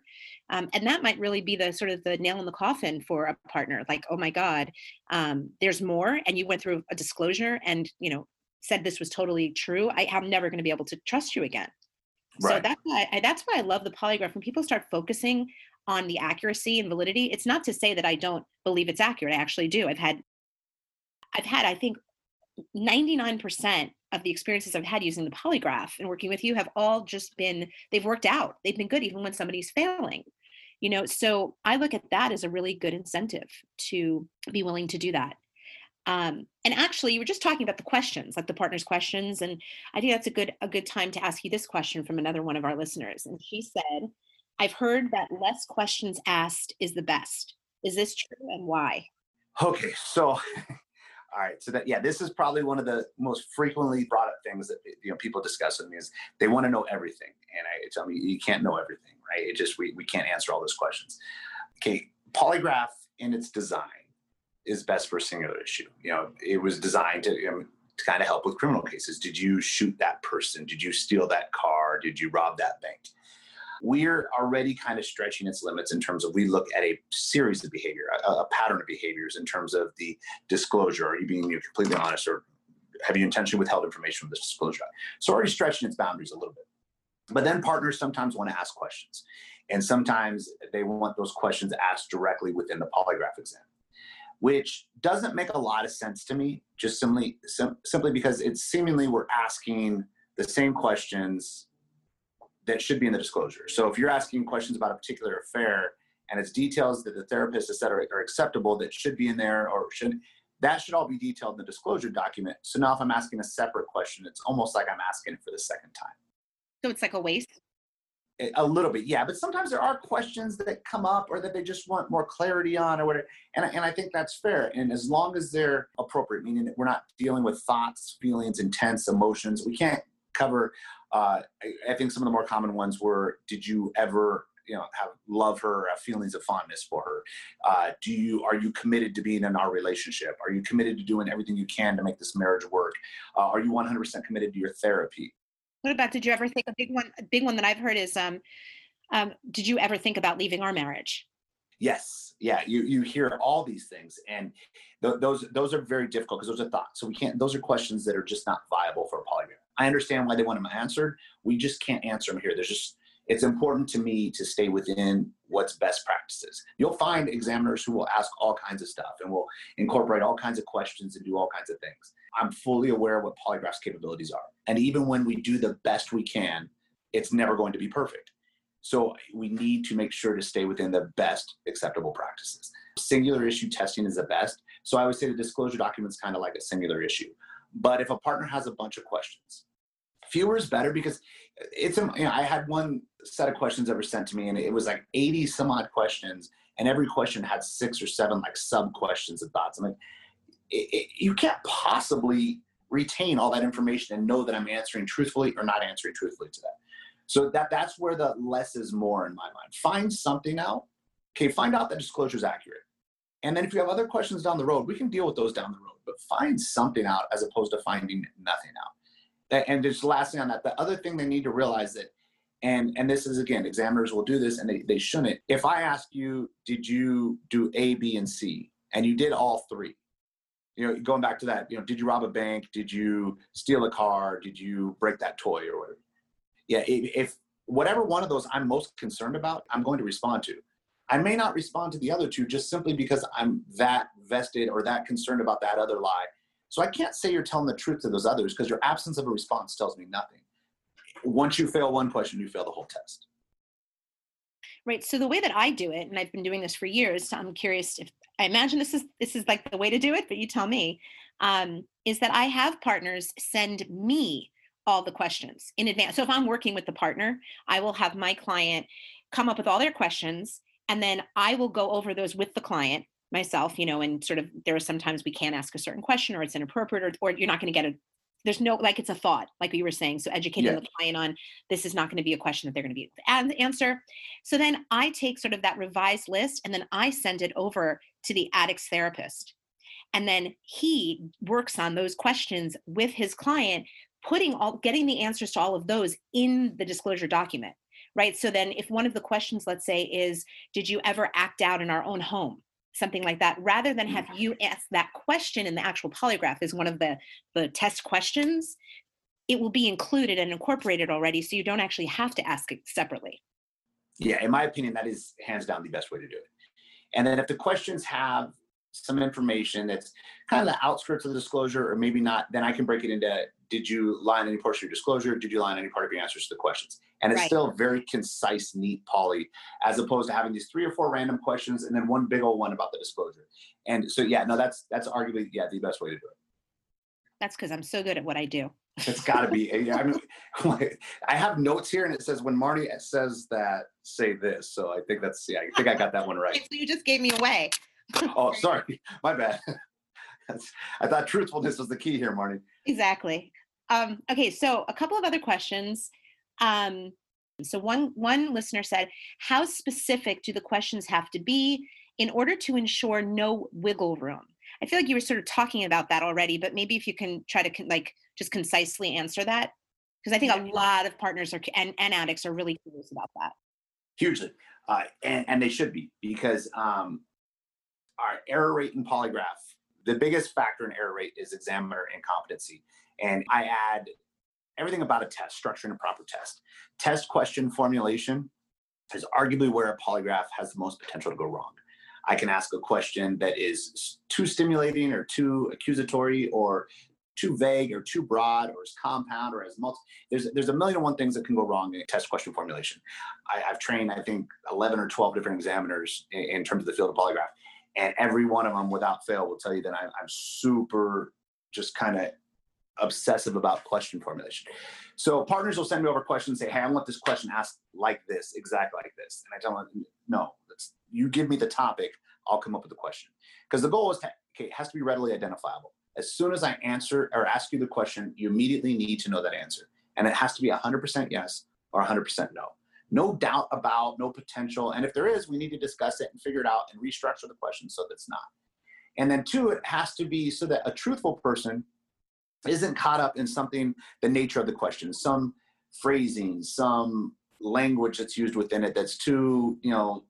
Um, and that might really be the sort of the nail in the coffin for a partner. Like, oh my God, um, there's more, and you went through a disclosure, and you know said this was totally true, I, am never going to be able to trust you again. Right. So that's why I, that's why I love the polygraph. When people start focusing on the accuracy and validity, it's not to say that I don't believe it's accurate. I actually do. I've had, I've had, I think, 99% of the experiences I've had using the polygraph and working with you have all just been they've worked out. They've been good even when somebody's failing. You know, so I look at that as a really good incentive to be willing to do that. Um, and actually, you were just talking about the questions, like the partner's questions, and I think that's a good a good time to ask you this question from another one of our listeners. And she said, "I've heard that less questions asked is the best. Is this true, and why?" Okay, so all right, so that yeah, this is probably one of the most frequently brought up things that you know people discuss with me is they want to know everything, and I tell me you can't know everything, right? It just we we can't answer all those questions. Okay, polygraph in its design is best for a singular issue. You know, it was designed to, you know, to kind of help with criminal cases. Did you shoot that person? Did you steal that car? Did you rob that bank? We're already kind of stretching its limits in terms of we look at a series of behavior, a, a pattern of behaviors in terms of the disclosure. Are you being completely honest or have you intentionally withheld information from this disclosure? So already stretching its boundaries a little bit. But then partners sometimes want to ask questions. And sometimes they want those questions asked directly within the polygraph exam which doesn't make a lot of sense to me, just simply sim- simply because it's seemingly we're asking the same questions that should be in the disclosure. So if you're asking questions about a particular affair and it's details that the therapist said are, are acceptable that should be in there or should that should all be detailed in the disclosure document. So now if I'm asking a separate question, it's almost like I'm asking it for the second time. So it's like a waste. A little bit, yeah. But sometimes there are questions that come up or that they just want more clarity on or whatever. And, and I think that's fair. And as long as they're appropriate, meaning that we're not dealing with thoughts, feelings, intense emotions, we can't cover. Uh, I, I think some of the more common ones were Did you ever you know have love her have feelings of fondness for her uh, do you are you committed to being in our relationship are you committed to doing everything you can to make this marriage work uh, are you 100% committed to your therapy what about did you ever think a big one? A big one that I've heard is, um, um, did you ever think about leaving our marriage? Yes, yeah. You you hear all these things, and th- those those are very difficult because those are thoughts. So we can't. Those are questions that are just not viable for a polygraph. I understand why they want them answered. We just can't answer them here. There's just it's important to me to stay within what's best practices. You'll find examiners who will ask all kinds of stuff and will incorporate all kinds of questions and do all kinds of things. I'm fully aware of what polygraph's capabilities are. And even when we do the best we can, it's never going to be perfect. So we need to make sure to stay within the best acceptable practices. Singular issue testing is the best. So I would say the disclosure document's kind of like a singular issue. But if a partner has a bunch of questions, fewer is better because it's you know, I had one set of questions ever sent to me and it was like 80 some odd questions and every question had six or seven like sub questions and thoughts. I'm like, it, it, you can't possibly retain all that information and know that I'm answering truthfully or not answering truthfully to that. So that that's where the less is more in my mind. Find something out. Okay, find out that disclosure is accurate. And then if you have other questions down the road, we can deal with those down the road. But find something out as opposed to finding nothing out. And just lastly on that, the other thing they need to realize that, and and this is again, examiners will do this and they, they shouldn't. If I ask you, did you do A, B, and C, and you did all three, you know, going back to that, you know, did you rob a bank? Did you steal a car? Did you break that toy or whatever? Yeah, if whatever one of those I'm most concerned about, I'm going to respond to. I may not respond to the other two just simply because I'm that vested or that concerned about that other lie. So I can't say you're telling the truth to those others because your absence of a response tells me nothing. Once you fail one question, you fail the whole test. Right. So the way that I do it, and I've been doing this for years, so I'm curious if I imagine this is this is like the way to do it, but you tell me. Um, is that I have partners send me all the questions in advance. So if I'm working with the partner, I will have my client come up with all their questions, and then I will go over those with the client myself. You know, and sort of there are sometimes we can't ask a certain question, or it's inappropriate, or, or you're not going to get a there's no like it's a thought like you were saying so educating yeah. the client on this is not going to be a question that they're going to be and answer so then i take sort of that revised list and then i send it over to the addicts therapist. And then he works on those questions with his client putting all getting the answers to all of those in the disclosure document right? So then if one of the questions let's say is did you ever act out in our own home? Something like that. Rather than have mm-hmm. you ask that question in the actual polygraph is one of the the test questions it will be included and incorporated already so you don't actually have to ask it separately. Yeah in my opinion that is hands down the best way to do it and then if the questions have some information that's kind of the outskirts of the disclosure or maybe not then i can break it into did you lie in any portion of your disclosure? Did you lie in any part of your answers to the questions? And it's right. still very concise neat poly as opposed to having these three or four random questions and then one big old one about the disclosure. And so yeah no that's that's arguably yeah the best way to do it. That's because i'm so good at what i do it's got to be i mean i have notes here and it says when marty says that say this so i think that's yeah i think i got that one right you just gave me away oh sorry my bad I thought truthfulness was the key here, Marty. Exactly. Um, okay, so a couple of other questions. Um, so one one listener said, "How specific do the questions have to be in order to ensure no wiggle room?" I feel like you were sort of talking about that already, but maybe if you can try to like just concisely answer that, because I think a lot of partners are and, and addicts are really curious about that. Hugely, uh, and, and they should be because um, our error rate in polygraph the biggest factor in error rate is examiner incompetency. And I add everything about a test, structure and a proper test. Test question formulation is arguably where a polygraph has the most potential to go wrong. I can ask a question that is too stimulating or too accusatory or too vague or too broad or as compound or as multiple. There's there's a million and one things that can go wrong in test question formulation. I, have trained I think 11 or 12 different examiners in, in terms of the field of polygraph, and every one of them without fail will tell you that I, I'm super just kind of obsessive about question formulation. So partners will send me over questions, and say, "Hey, I want this question asked like this, exactly like this," and I tell them, "No, you give me the topic, I'll come up with the question." Because the goal is to, okay, it has to be readily identifiable. As soon as I answer or ask you the question, you immediately need to know that answer, and it has to be 100% yes or 100% no no doubt about, no potential. And if there is, we need to discuss it and figure it out and restructure the question so that's not. And then two, it has to be so that a truthful person isn't caught up in something, the nature of the question, some phrasing, some language that's used within it that's too, you know,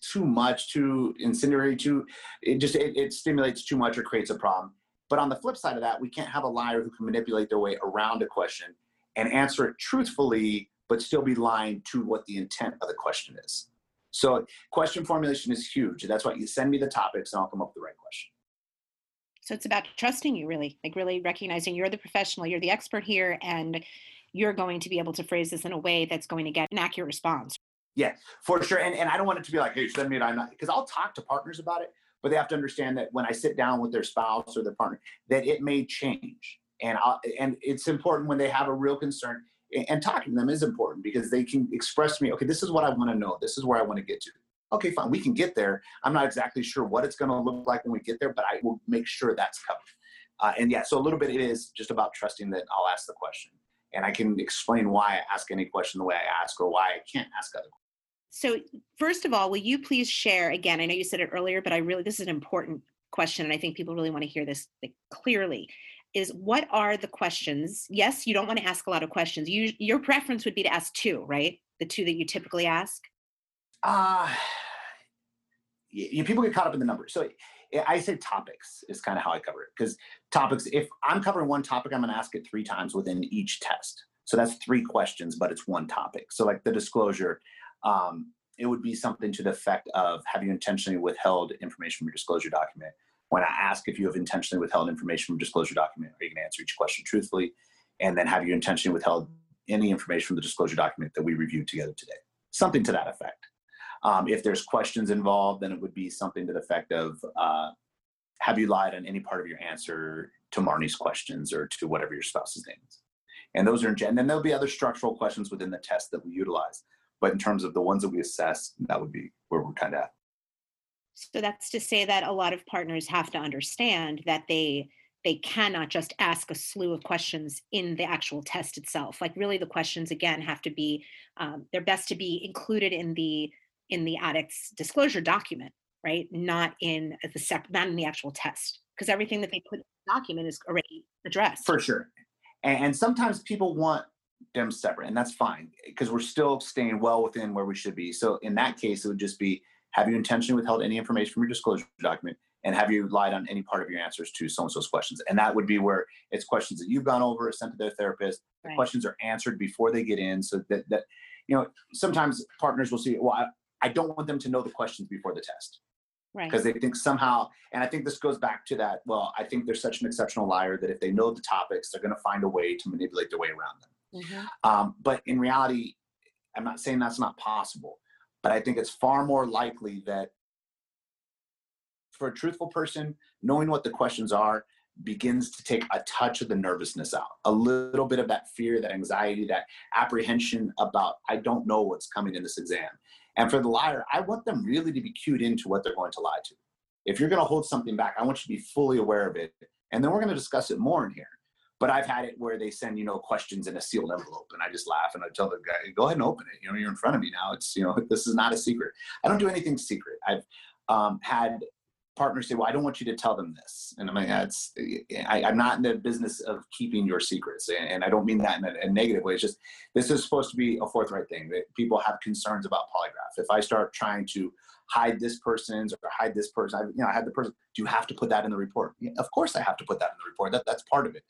too much, too incendiary, too, it just, it, it stimulates too much or creates a problem. But on the flip side of that, we can't have a liar who can manipulate their way around a question and answer it truthfully but still be lying to what the intent of the question is. So question formulation is huge. That's why you send me the topics and I'll come up with the right question. So it's about trusting you really, like really recognizing you're the professional, you're the expert here, and you're going to be able to phrase this in a way that's going to get an accurate response. Yeah, for sure. And, and I don't want it to be like, hey, send me it. I'm not, because I'll talk to partners about it, but they have to understand that when I sit down with their spouse or their partner, that it may change. And I'll, and it's important when they have a real concern and talking to them is important because they can express to me, okay, this is what I want to know. This is where I want to get to. okay, fine, we can get there. I'm not exactly sure what it's going to look like when we get there, but I will make sure that's covered. Uh, and yeah, so a little bit it is just about trusting that I'll ask the question and I can explain why I ask any question the way I ask or why I can't ask other questions. So, first of all, will you please share again? I know you said it earlier, but I really, this is an important question, and I think people really want to hear this clearly. Is what are the questions? Yes, you don't want to ask a lot of questions. You, your preference would be to ask two, right? The two that you typically ask. Uh, you, people get caught up in the numbers. So I say topics is kind of how I cover it because topics, if I'm covering one topic, I'm going to ask it three times within each test. So that's three questions, but it's one topic. So, like the disclosure, um, it would be something to the effect of have you intentionally withheld information from your disclosure document? When I ask if you have intentionally withheld information from disclosure document, are you going to answer each question truthfully? And then have you intentionally withheld any information from the disclosure document that we reviewed together today? Something to that effect. Um, if there's questions involved, then it would be something to the effect of uh, have you lied on any part of your answer to Marnie's questions or to whatever your spouse's name is? And those are and then there'll be other structural questions within the test that we utilize. But in terms of the ones that we assess, that would be where we're kind of at. So that's to say that a lot of partners have to understand that they they cannot just ask a slew of questions in the actual test itself. Like really, the questions again have to be um, they're best to be included in the in the addict's disclosure document, right? Not in the separate, not in the actual test, because everything that they put in the document is already addressed. For sure. And sometimes people want them separate, and that's fine because we're still staying well within where we should be. So in that case, it would just be have you intentionally withheld any information from your disclosure document? And have you lied on any part of your answers to so and so's questions? And that would be where it's questions that you've gone over, sent to their therapist. The right. questions are answered before they get in, so that that you know sometimes partners will see. Well, I, I don't want them to know the questions before the test. Right. Because they think somehow, and I think this goes back to that. Well, I think they're such an exceptional liar that if they know the topics, they're going to find a way to manipulate their way around them. Mm-hmm. Um, but in reality, I'm not saying that's not possible, but I think it's far more likely that for a truthful person, knowing what the questions are begins to take a touch of the nervousness out, a little bit of that fear, that anxiety, that apprehension about, I don't know what's coming in this exam. And for the liar, I want them really to be cued into what they're going to lie to. If you're going to hold something back, I want you to be fully aware of it. And then we're going to discuss it more in here. But I've had it where they send, you know, questions in a sealed envelope and I just laugh and I tell the guy, go ahead and open it. You know, you're in front of me now. It's, you know, this is not a secret. I don't do anything secret. I've um, had partners say, "Well, I don't want you to tell them this," and I'm like, "That's I, am not in the business of keeping your secrets," and, and I don't mean that in a, a, negative way. It's just this is supposed to be a forthright thing that people have concerns about polygraph. If I start trying to hide this person's or hide this person, I, you know, I had the person. Do you have to put that in the report? Of course, I have to put that in the report. That that's part of it.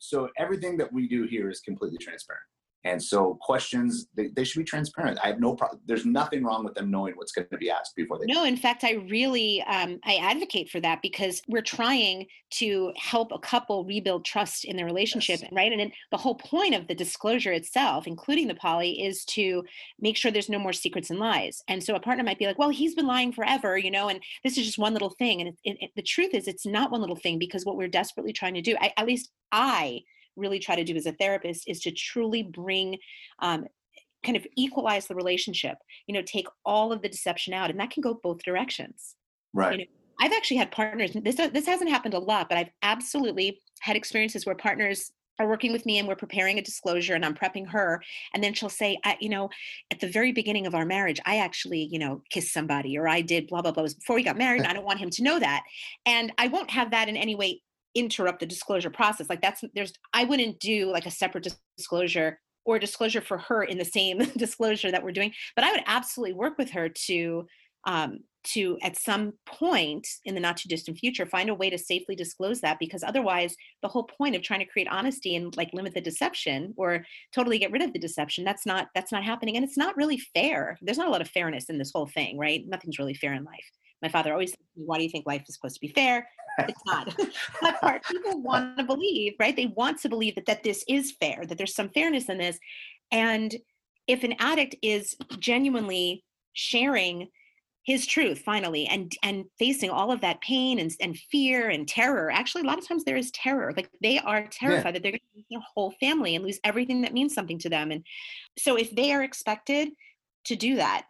So everything that we do here is completely transparent. And so questions, they, they should be transparent. I have no problem. There's nothing wrong with them knowing what's going to be asked before they. No, in fact, I really, um, I advocate for that because we're trying to help a couple rebuild trust in their relationship, yes. right? And the whole point of the disclosure itself, including the poly, is to make sure there's no more secrets and lies. And so a partner might be like, well, he's been lying forever, you know, and this is just one little thing. And it, it, it, the truth is, it's not one little thing because what we're desperately trying to do, I, at least I really try to do as a therapist is to truly bring um, kind of equalize the relationship you know take all of the deception out and that can go both directions right you know, i've actually had partners this this hasn't happened a lot but i've absolutely had experiences where partners are working with me and we're preparing a disclosure and I'm prepping her. And then she'll say, I, you know, at the very beginning of our marriage, I actually, you know, kissed somebody or I did blah, blah, blah. before we got married. I don't want him to know that. And I won't have that in any way interrupt the disclosure process. Like that's there's i wouldn't do like a separate disclosure or disclosure for her in the same disclosure that we're doing but i would absolutely work with her to um, to at some point in the not too distant future find a way to safely disclose that because otherwise the whole point of trying to create honesty and like limit the deception or totally get rid of the deception that's not that's not happening. And it's not really fair. There's not a lot of fairness in this whole thing right? Nothing's really fair in life my father always said, why do you think life is supposed to be fair it's not. but part people want to believe, right? They want to believe that that this is fair, that there's some fairness in this. And if an addict is genuinely sharing his truth finally and and facing all of that pain and, and fear and terror actually a lot of times there is terror like they are terrified yeah. that they're going to lose their whole family and lose everything that means something to them and so if they are expected to do that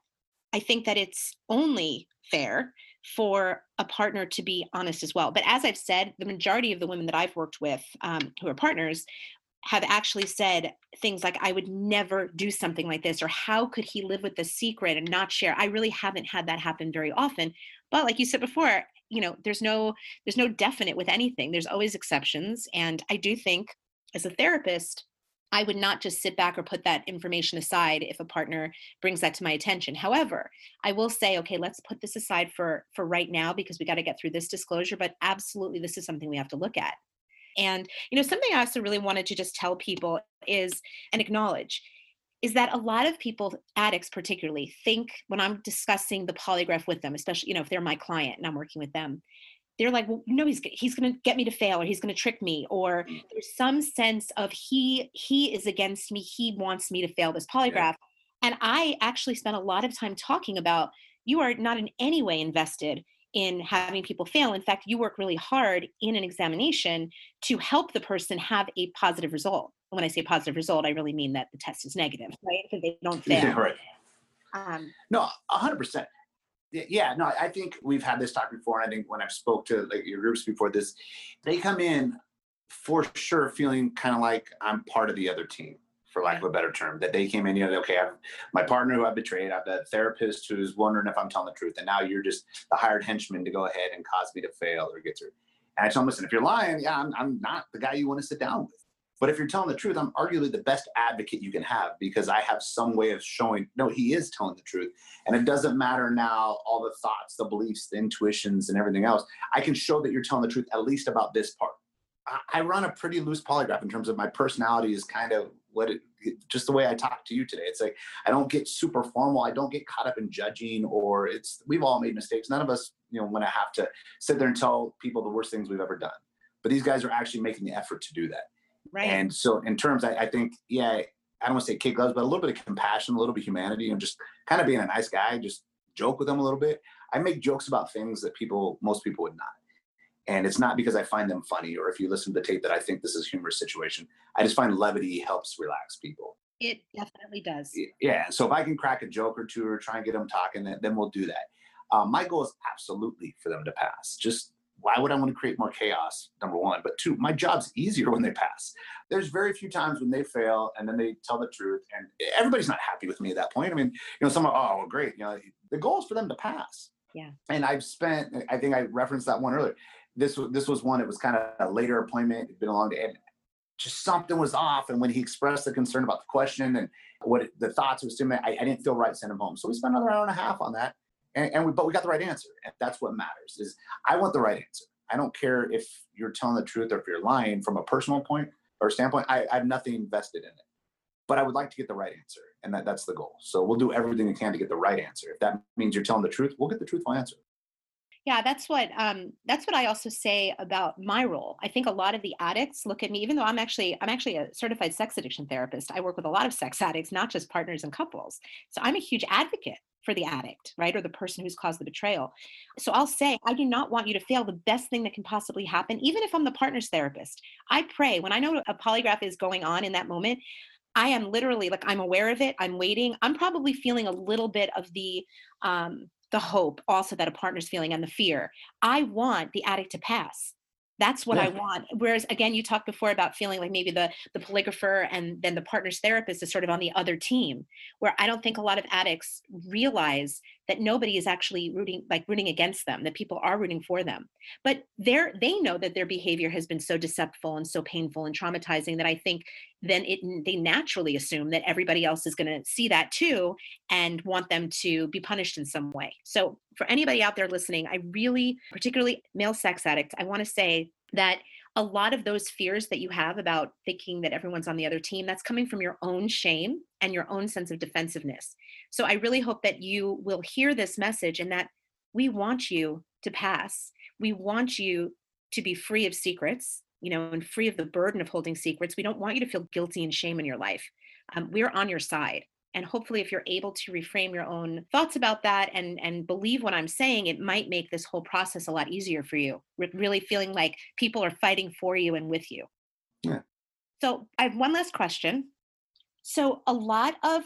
I think that it's only fair for a partner to be honest as well. But as I've said, the majority of the women that I've worked with um, who are partners have actually said things like, I would never do something like this, or how could he live with the secret and not share? I really haven't had that happen very often. But like you said before, you know, there's no there's no definite with anything. There's always exceptions. And I do think as a therapist, I would not just sit back or put that information aside if a partner brings that to my attention. However, I will say, okay, let's put this aside for for right now because we got to get through this disclosure, but absolutely this is something we have to look at. And you know, something I also really wanted to just tell people is and acknowledge is that a lot of people addicts particularly think when i'm discussing the polygraph with them especially you know if they're my client and i'm working with them they're like, well, no, he's he's going to get me to fail, or he's going to trick me, or mm. there's some sense of he he is against me, he wants me to fail this polygraph. Yeah. And I actually spent a lot of time talking about you are not in any way invested in having people fail. In fact, you work really hard in an examination to help the person have a positive result. And when I say positive result, I really mean that the test is negative, right? Because they don't fail. Yeah, right. Um, no, hundred percent yeah no i think we've had this talk before and i think when i've spoke to like your groups before this they come in for sure feeling kind of like i'm part of the other team for lack of a better term that they came in you know okay i've my partner who i betrayed i've the therapist who's wondering if i'm telling the truth and now you're just the hired henchman to go ahead and cause me to fail or get through. And i tell them listen if you're lying yeah i'm, I'm not the guy you want to sit down with but if you're telling the truth, I'm arguably the best advocate you can have because I have some way of showing, no, he is telling the truth. And it doesn't matter now all the thoughts, the beliefs, the intuitions, and everything else. I can show that you're telling the truth at least about this part. I run a pretty loose polygraph in terms of my personality is kind of what it just the way I talk to you today. It's like I don't get super formal. I don't get caught up in judging or it's we've all made mistakes. None of us, you know, want to have to sit there and tell people the worst things we've ever done. But these guys are actually making the effort to do that. Right. And so, in terms, I, I think, yeah, I don't want to say kid gloves, but a little bit of compassion, a little bit of humanity, and just kind of being a nice guy, just joke with them a little bit. I make jokes about things that people, most people would not. And it's not because I find them funny or if you listen to the tape that I think this is a humorous situation. I just find levity helps relax people. It definitely does. Yeah. So if I can crack a joke or two or try and get them talking, then, then we'll do that. Um, my goal is absolutely for them to pass. Just why would I want to create more chaos? Number one. But two, my job's easier when they pass. There's very few times when they fail and then they tell the truth. And everybody's not happy with me at that point. I mean, you know, someone, oh, well, great. You know, the goal is for them to pass. Yeah. And I've spent, I think I referenced that one earlier. This this was one, it was kind of a later appointment. It'd been a long day. And just something was off. And when he expressed the concern about the question and what it, the thoughts was to I, I didn't feel right sending him home. So we spent another hour and a half on that and, and we, but we got the right answer. And that's what matters is I want the right answer. I don't care if you're telling the truth or if you're lying from a personal point or standpoint. I, I have nothing invested in it, but I would like to get the right answer. And that, that's the goal. So we'll do everything we can to get the right answer. If that means you're telling the truth, we'll get the truthful answer. Yeah, that's what um, that's what I also say about my role. I think a lot of the addicts look at me, even though I'm actually I'm actually a certified sex addiction therapist. I work with a lot of sex addicts, not just partners and couples. So I'm a huge advocate for the addict, right? Or the person who's caused the betrayal. So I'll say, I do not want you to fail the best thing that can possibly happen, even if I'm the partner's therapist. I pray when I know a polygraph is going on in that moment, I am literally like, I'm aware of it, I'm waiting. I'm probably feeling a little bit of the, um, the hope also that a partner's feeling and the fear. I want the addict to pass that's what yeah. i want whereas again you talked before about feeling like maybe the the polygrapher and then the partner's therapist is sort of on the other team where i don't think a lot of addicts realize that nobody is actually rooting like rooting against them that people are rooting for them. But they're they know that their behavior has been so deceptive and so painful and traumatizing that i think then it they naturally assume that everybody else is going to see that too and want them to be punished in some way. So for anybody out there listening i really particularly male sex addicts i want to say that a lot of those fears that you have about thinking that everyone's on the other team that's coming from your own shame and your own sense of defensiveness. So i really hope that you will hear this message and that we want you to pass. We want you to be free of secrets you know and free of the burden of holding secrets. We don't want you to feel guilty and shame in your life. Um, we're on your side and hopefully if you're able to reframe your own thoughts about that and and believe what i'm saying it might make this whole process a lot easier for you really feeling like people are fighting for you and with you. Yeah. So i have one last question. So a lot of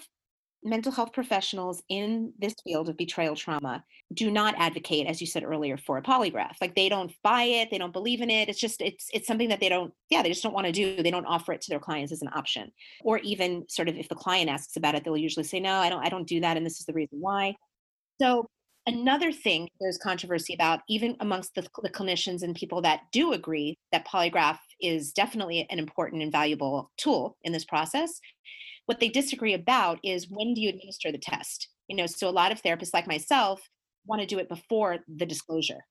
mental health professionals in this field of betrayal trauma do not advocate as you said earlier for a polygraph. Like they don't buy it they don't believe in it. It's just it's it's something that they don't yeah they just don't want to do. They don't offer it to their clients as an option. Or even sort of if the client asks about it they'll usually say no i don't i don't do that and this is the reason why. So another thing there's controversy about even amongst the, the clinicians and people that do agree that polygraph is definitely an important and valuable tool in this process what they disagree about is when do you administer the test? You know, so a lot of therapists like myself want to do it before the disclosure.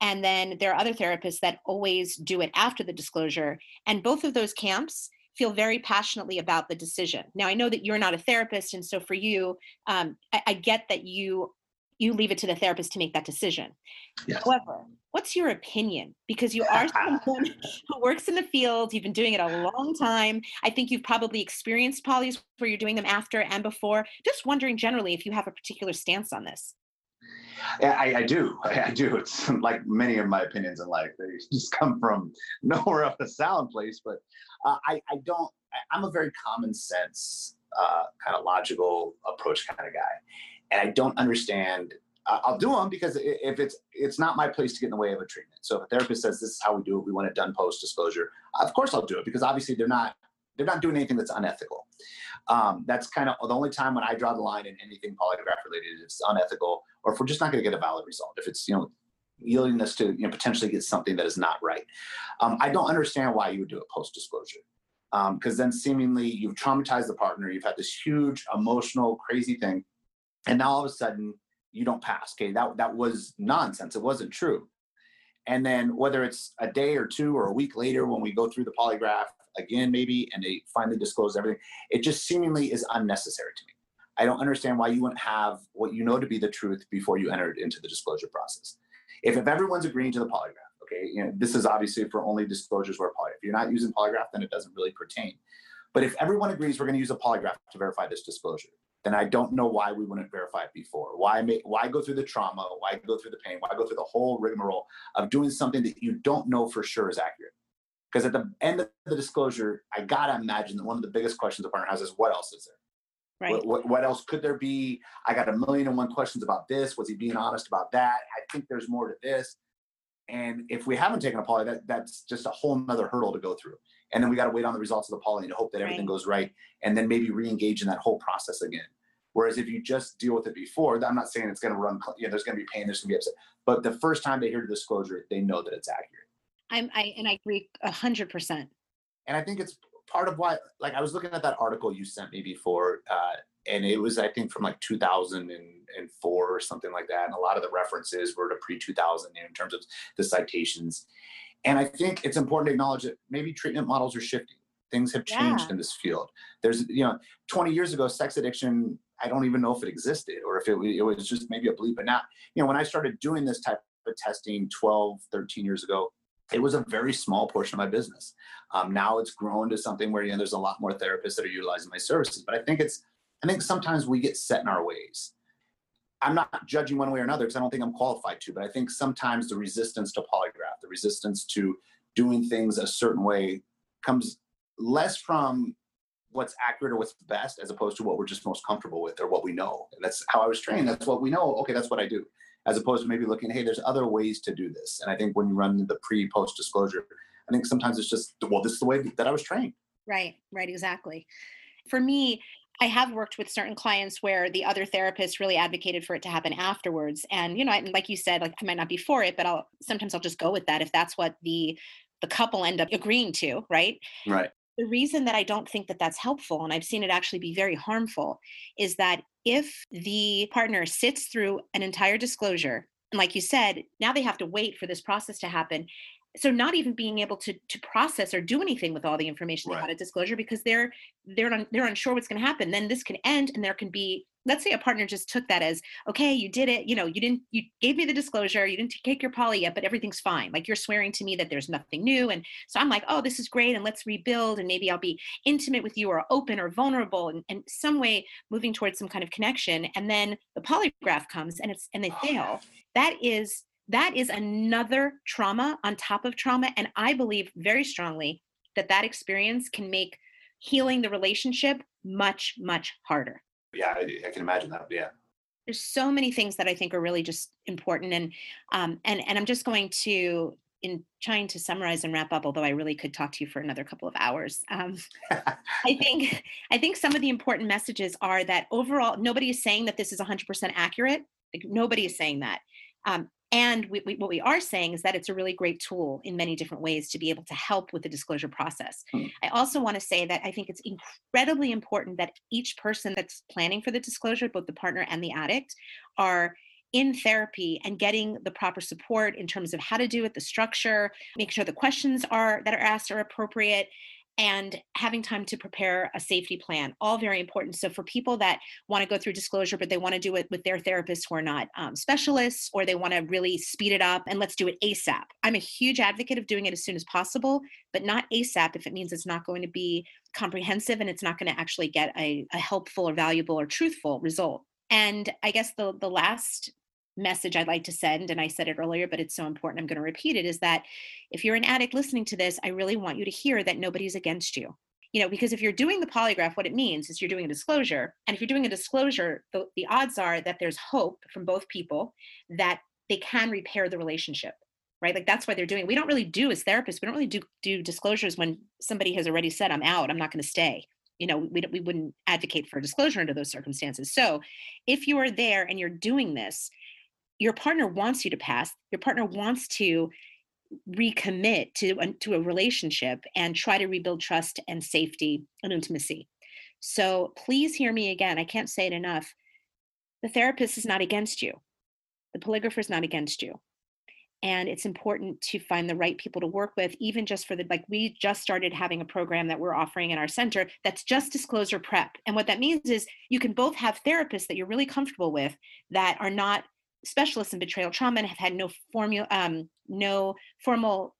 And then there are other therapists that always do it after the disclosure. And both of those camps feel very passionately about the decision. Now, I know that you're not a therapist, and so for you, um, I, I, get that you you leave it to the therapist to make that decision. Yes. However, what's your opinion? Because you are someone who works in the field, you've been doing it a long time. I think you've probably experienced polys where you're doing them after and before. Just wondering generally if you have a particular stance on this. Yeah, I, I, do. I, do. It's like many of my opinions in life. They just come from nowhere up a sound place. But uh, I, I don't. I, am a very common sense, uh, kind of logical approach kind of guy and I don't understand. I'll do them because if it's it's not my place to get in the way of a treatment. So if a therapist says this is how we do it, we want it done post disclosure. Of course, I'll do it because obviously they're not they're not doing anything that's unethical. Um, that's kind of the only time when I draw the line in anything polygraph related is unethical, or if we're just not going to get a valid result. If it's you know yielding us to you know potentially get something that is not right. Um, I don't understand why you would do it post disclosure. Because um, then seemingly you've traumatized the partner, you've had this huge emotional, crazy thing, and now all of a sudden you don't pass okay? That that was nonsense. It wasn't true. And then whether it's a day or two or a week later when we go through the polygraph again maybe and they finally disclose everything it just seemingly is unnecessary to me. I don't understand why you wouldn't have what you know to be the truth before you entered into the disclosure process. If, if everyone's agreeing to the polygraph okay you know, this is obviously for only disclosures where polygraph if you're not using polygraph then it doesn't really pertain. But if everyone agrees we're going to use a polygraph to verify this disclosure then I don't know why we wouldn't verify it before. Why make, why go through the trauma? Why go through the pain? Why go through the whole rigmarole of doing something that you don't know for sure is accurate? Because at the end of the disclosure, I gotta imagine that one of the biggest questions a partner has is, "What else is there? Right. What, what, what else could there be? I got a million and one questions about this. Was he being honest about that? I think there's more to this. And if we haven't taken a poly, that that's just a whole nother hurdle to go through. And then we got to wait on the results of the poly to hope that everything right. goes right, and then maybe re-engage in that whole process again. Whereas if you just deal with it before, I'm not saying it's going to run. You know, there's going to be pain, there's going to be upset, but the first time they hear the disclosure, they know that it's accurate. I'm, I and I agree a hundred percent. And I think it's part of why. Like I was looking at that article you sent me before, uh, and it was I think from like 2004 or something like that, and a lot of the references were to pre 2000 in terms of the citations. And I think it's important to acknowledge that maybe treatment models are shifting. Things have changed yeah. in this field. There's, you know, 20 years ago, sex addiction I don't even know if it existed or if it, it was just maybe a bleep. But now, you know, when I started doing this type of testing 12, 13 years ago, it was a very small portion of my business. Um, now it's grown to something where you know there's a lot more therapists that are utilizing my services. But I think it's I think sometimes we get set in our ways. I'm not judging one way or another because I don't think I'm qualified to, but I think sometimes the resistance to polygraph, resistance to doing things a certain way comes less from what's accurate or what's best as opposed to what we're just most comfortable with or what we know. And that's how I was trained. That's what we know. Okay, that's what I do. As opposed to maybe looking, hey, there's other ways to do this. And I think when you run the pre post disclosure, I think sometimes it's just, well, this is the way that I was trained. Right, right, exactly. For me, I have worked with certain clients where the other therapist really advocated for it to happen afterwards. And, you know, like you said, like I might not be for it, but I'll sometimes I'll just go with that if that's what the the couple end up agreeing to, right? Right the reason that I don't think that that's helpful, and I've seen it actually be very harmful, is that if the partner sits through an entire disclosure, and like you said, now they have to wait for this process to happen. So not even being able to to process or do anything with all the information right. they had at disclosure because they're they're they're unsure what's going to happen. Then this can end, and there can be let's say a partner just took that as okay you did it you know you didn't you gave me the disclosure you didn't take your poly yet but everything's fine like you're swearing to me that there's nothing new and so i'm like oh this is great and let's rebuild and maybe i'll be intimate with you or open or vulnerable and, and some way moving towards some kind of connection and then the polygraph comes and it's and they oh, fail that is that is another trauma on top of trauma and i believe very strongly that that experience can make healing the relationship much much harder Yeah, I, I can imagine that. Yeah there's so many things that I think are really just important, and um, and and I'm just going to in trying to summarize and wrap up, although I really could talk to you for another couple of hours, um, I think I think some of the important messages are that overall, nobody is saying that this is 100% accurate. Like, nobody is saying that. Um, and we, we, what we are saying is that it's a really great tool in many different ways to be able to help with the disclosure process. Hmm. I also want to say that I think it's incredibly important that each person that's planning for the disclosure, both the partner and the addict, are in therapy and getting the proper support in terms of how to do it, the structure, make sure the questions are that are asked are appropriate, and having time to prepare a safety plan all very important. So for people that want to go through disclosure but they want to do it with their therapists who are not um, specialists or they want to really speed it up and let's do it asap i'm a huge advocate of doing it as soon as possible but not asap if it means it's not going to be comprehensive and it's not going to actually get a, a helpful or valuable or truthful result. And i guess the the last message I'd like to send, and I said it earlier, but it's so important, I'm going to repeat it, is that if you're an addict listening to this, I really want you to hear that nobody's against you. You know, because if you're doing the polygraph, what it means is you're doing a disclosure. And if you're doing a disclosure, the, the odds are that there's hope from both people that they can repair the relationship right like that's why they're doing it. we don't really do as therapists we don't really do do disclosures when somebody has already said i'm out i'm not going to stay you know we, we wouldn't advocate for disclosure under those circumstances so if you are there and you're doing this your partner wants you to pass your partner wants to recommit to, to a relationship and try to rebuild trust and safety and intimacy. So please hear me again i can't say it enough. The therapist is not against you. The polygrapher is not against you. And it's important to find the right people to work with even just for the like we just started having a program that we're offering in our center that's just disclosure prep. And what that means is you can both have therapists that you're really comfortable with that are not specialists in betrayal trauma and have had no formula, um, no formal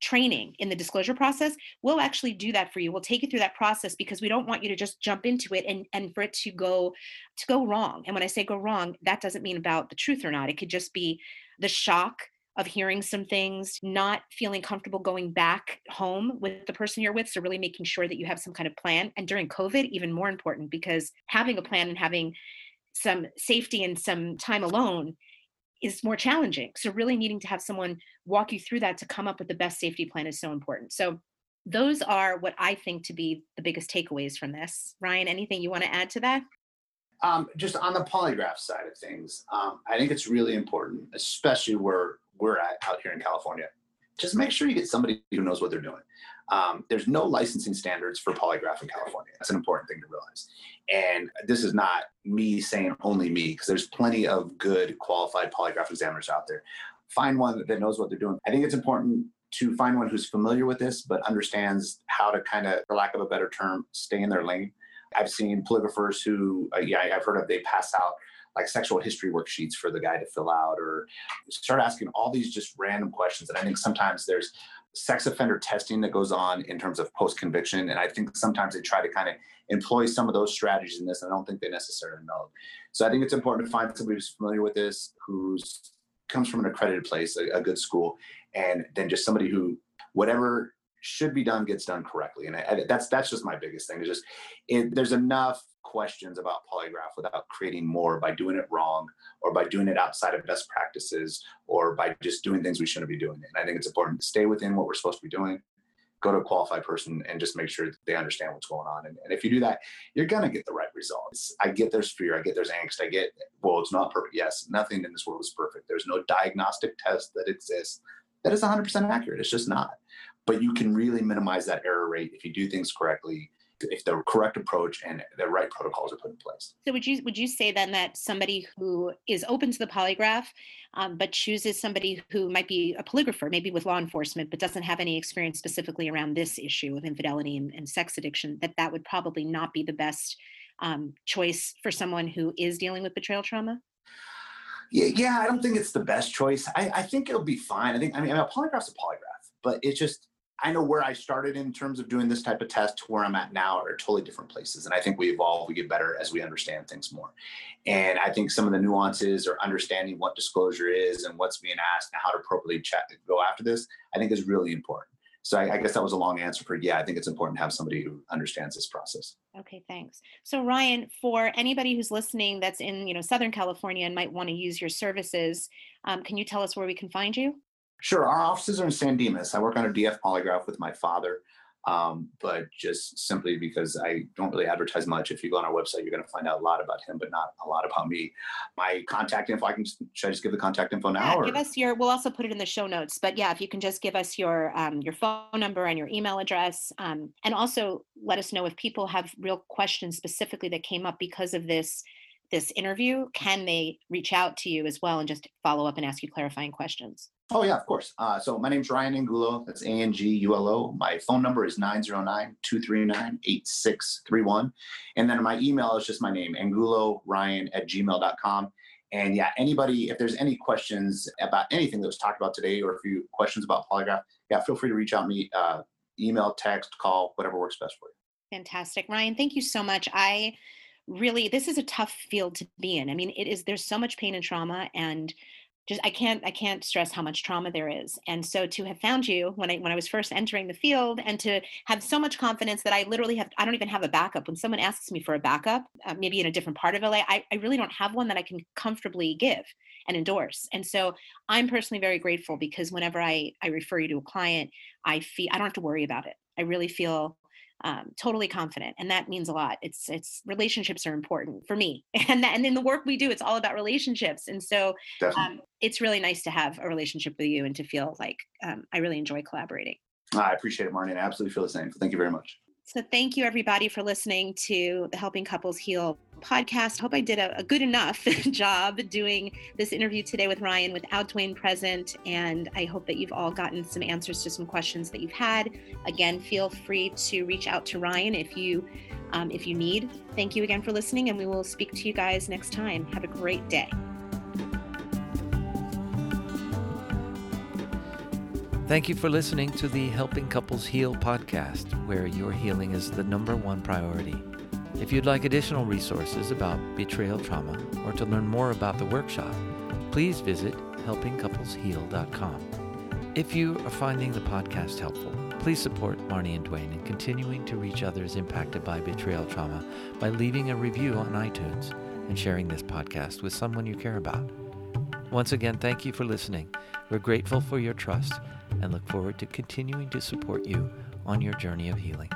training in the disclosure process, we'll actually do that for you. We'll take you through that process because we don't want you to just jump into it and, and for it to go to go wrong. And when I say go wrong, that doesn't mean about the truth or not. It could just be the shock of hearing some things, not feeling comfortable going back home with the person you're with. So, really making sure that you have some kind of plan. And during COVID, even more important because having a plan and having some safety and some time alone is more challenging. So, really needing to have someone walk you through that to come up with the best safety plan is so important. So, those are what I think to be the biggest takeaways from this. Ryan, anything you want to add to that? Um, just on the polygraph side of things, um, I think it's really important, especially where we're at out here in California. Just make sure you get somebody who knows what they're doing. Um, there's no licensing standards for polygraph in California. That's an important thing to realize. And this is not me saying only me, because there's plenty of good qualified polygraph examiners out there. Find one that knows what they're doing. I think it's important to find one who's familiar with this, but understands how to kind of, for lack of a better term, stay in their lane. I've seen polygraphers who, uh, yeah, I've heard of, they pass out like sexual history worksheets for the guy to fill out or start asking all these just random questions. And I think sometimes there's sex offender testing that goes on in terms of post conviction. And I think sometimes they try to kind of employ some of those strategies in this. And I don't think they necessarily know. So I think it's important to find somebody who's familiar with this, who's comes from an accredited place, a, a good school, and then just somebody who, whatever should be done gets done correctly. And I, that's that's just my biggest thing. Is just it, there's enough questions about polygraph without creating more by doing it wrong or by doing it outside of best practices or by just doing things we shouldn't be doing. And I think it's important to stay within what we're supposed to be doing. Go to a qualified person and just make sure they understand what's going on. And, and if you do that, you're gonna get the right results. I get there's fear, I get there's angst, I get well, it's not perfect. Yes, nothing in this world is perfect. There's no diagnostic test that exists that is 100% accurate. It's just not but you can really minimize that error rate if you do things correctly if the correct approach and the right protocols are put in place. So would you would you say then that somebody who is open to the polygraph, um, but chooses somebody who might be a polygrapher, maybe with law enforcement, but doesn't have any experience specifically around this issue of infidelity and, and sex addiction, that that would probably not be the best um, choice for someone who is dealing with betrayal trauma? Yeah, yeah, I don't think it's the best choice. I, I think it'll be fine. I think I mean a polygraph's a polygraph, but it's just I know where I started in terms of doing this type of test to where I'm at now are totally different places. And I think we evolve, we get better as we understand things more. And I think some of the nuances or understanding what disclosure is and what's being asked and how to appropriately chat, go after this, I think is really important. so I, I, guess that was a long answer for yeah i think it's important to have somebody who understands this process okay thanks so ryan for anybody who's listening that's in you know southern california and might want to use your services um, can you tell us where we can find you sure our offices are in san dimas i work on a df polygraph with my father um, but just simply because I don't really advertise much. If you go on our website, you're going to find out a lot about him, but not a lot about me. My contact info, I can should I just give the contact info now? Yeah, or? give us your. We'll also put it in the show notes. But yeah, if you can just give us your um, your phone number and your email address, um, and also let us know if people have real questions specifically that came up because of this this interview. Can they reach out to you as well and just follow up and ask you clarifying questions? Oh, yeah, of course. Uh, so my name's Ryan Angulo. That's A N G U L O. My phone number is 909 239 8631. And then my email is just my name, anguloryan at gmail.com. And yeah, anybody, if there's any questions about anything that was talked about today or if you questions about polygraph, yeah, feel free to reach out me, uh, email, text, call, whatever works best for you. Fantastic. Ryan, thank you so much. I really, this is a tough field to be in. I mean, it is, there's so much pain and trauma and just I can't I can't stress how much trauma there is. And so to have found you when I when I was first entering the field and to have so much confidence that I literally have I don't even have a backup. When someone asks me for a backup, uh, maybe in a different part of LA, I, I really don't have one that I can comfortably give and endorse. And so I'm personally very grateful because whenever I I refer you to a client, I feel I don't have to worry about it. I really feel um, totally confident and that means a lot. It's it's relationships are important for me and that, and in the work we do it's all about relationships and so um, it's really nice to have a relationship with you and to feel like um, i really enjoy collaborating. I appreciate it marnie i absolutely feel the same. Thank you very much so thank you everybody for listening to the Helping Couples Heal podcast. Hope I did a, a, good enough job doing this interview today with Ryan without Duane present. And I hope that you've all gotten some answers to some questions that you've had. Again, feel free to reach out to Ryan if you um, if you need. Thank you again for listening, and we will speak to you guys next time. Have a great day. Thank you for listening to the Helping Couples Heal podcast, where your healing is the number one priority. If you'd like additional resources about betrayal trauma or to learn more about the workshop, please visit helpingcouplesheal.com. If you are finding the podcast helpful, please support Marnie and Duane in continuing to reach others impacted by betrayal trauma by leaving a review on iTunes and sharing this podcast with someone you care about. Once again, thank you for listening. We're grateful for your trust and look forward to continuing to support you on your journey of healing.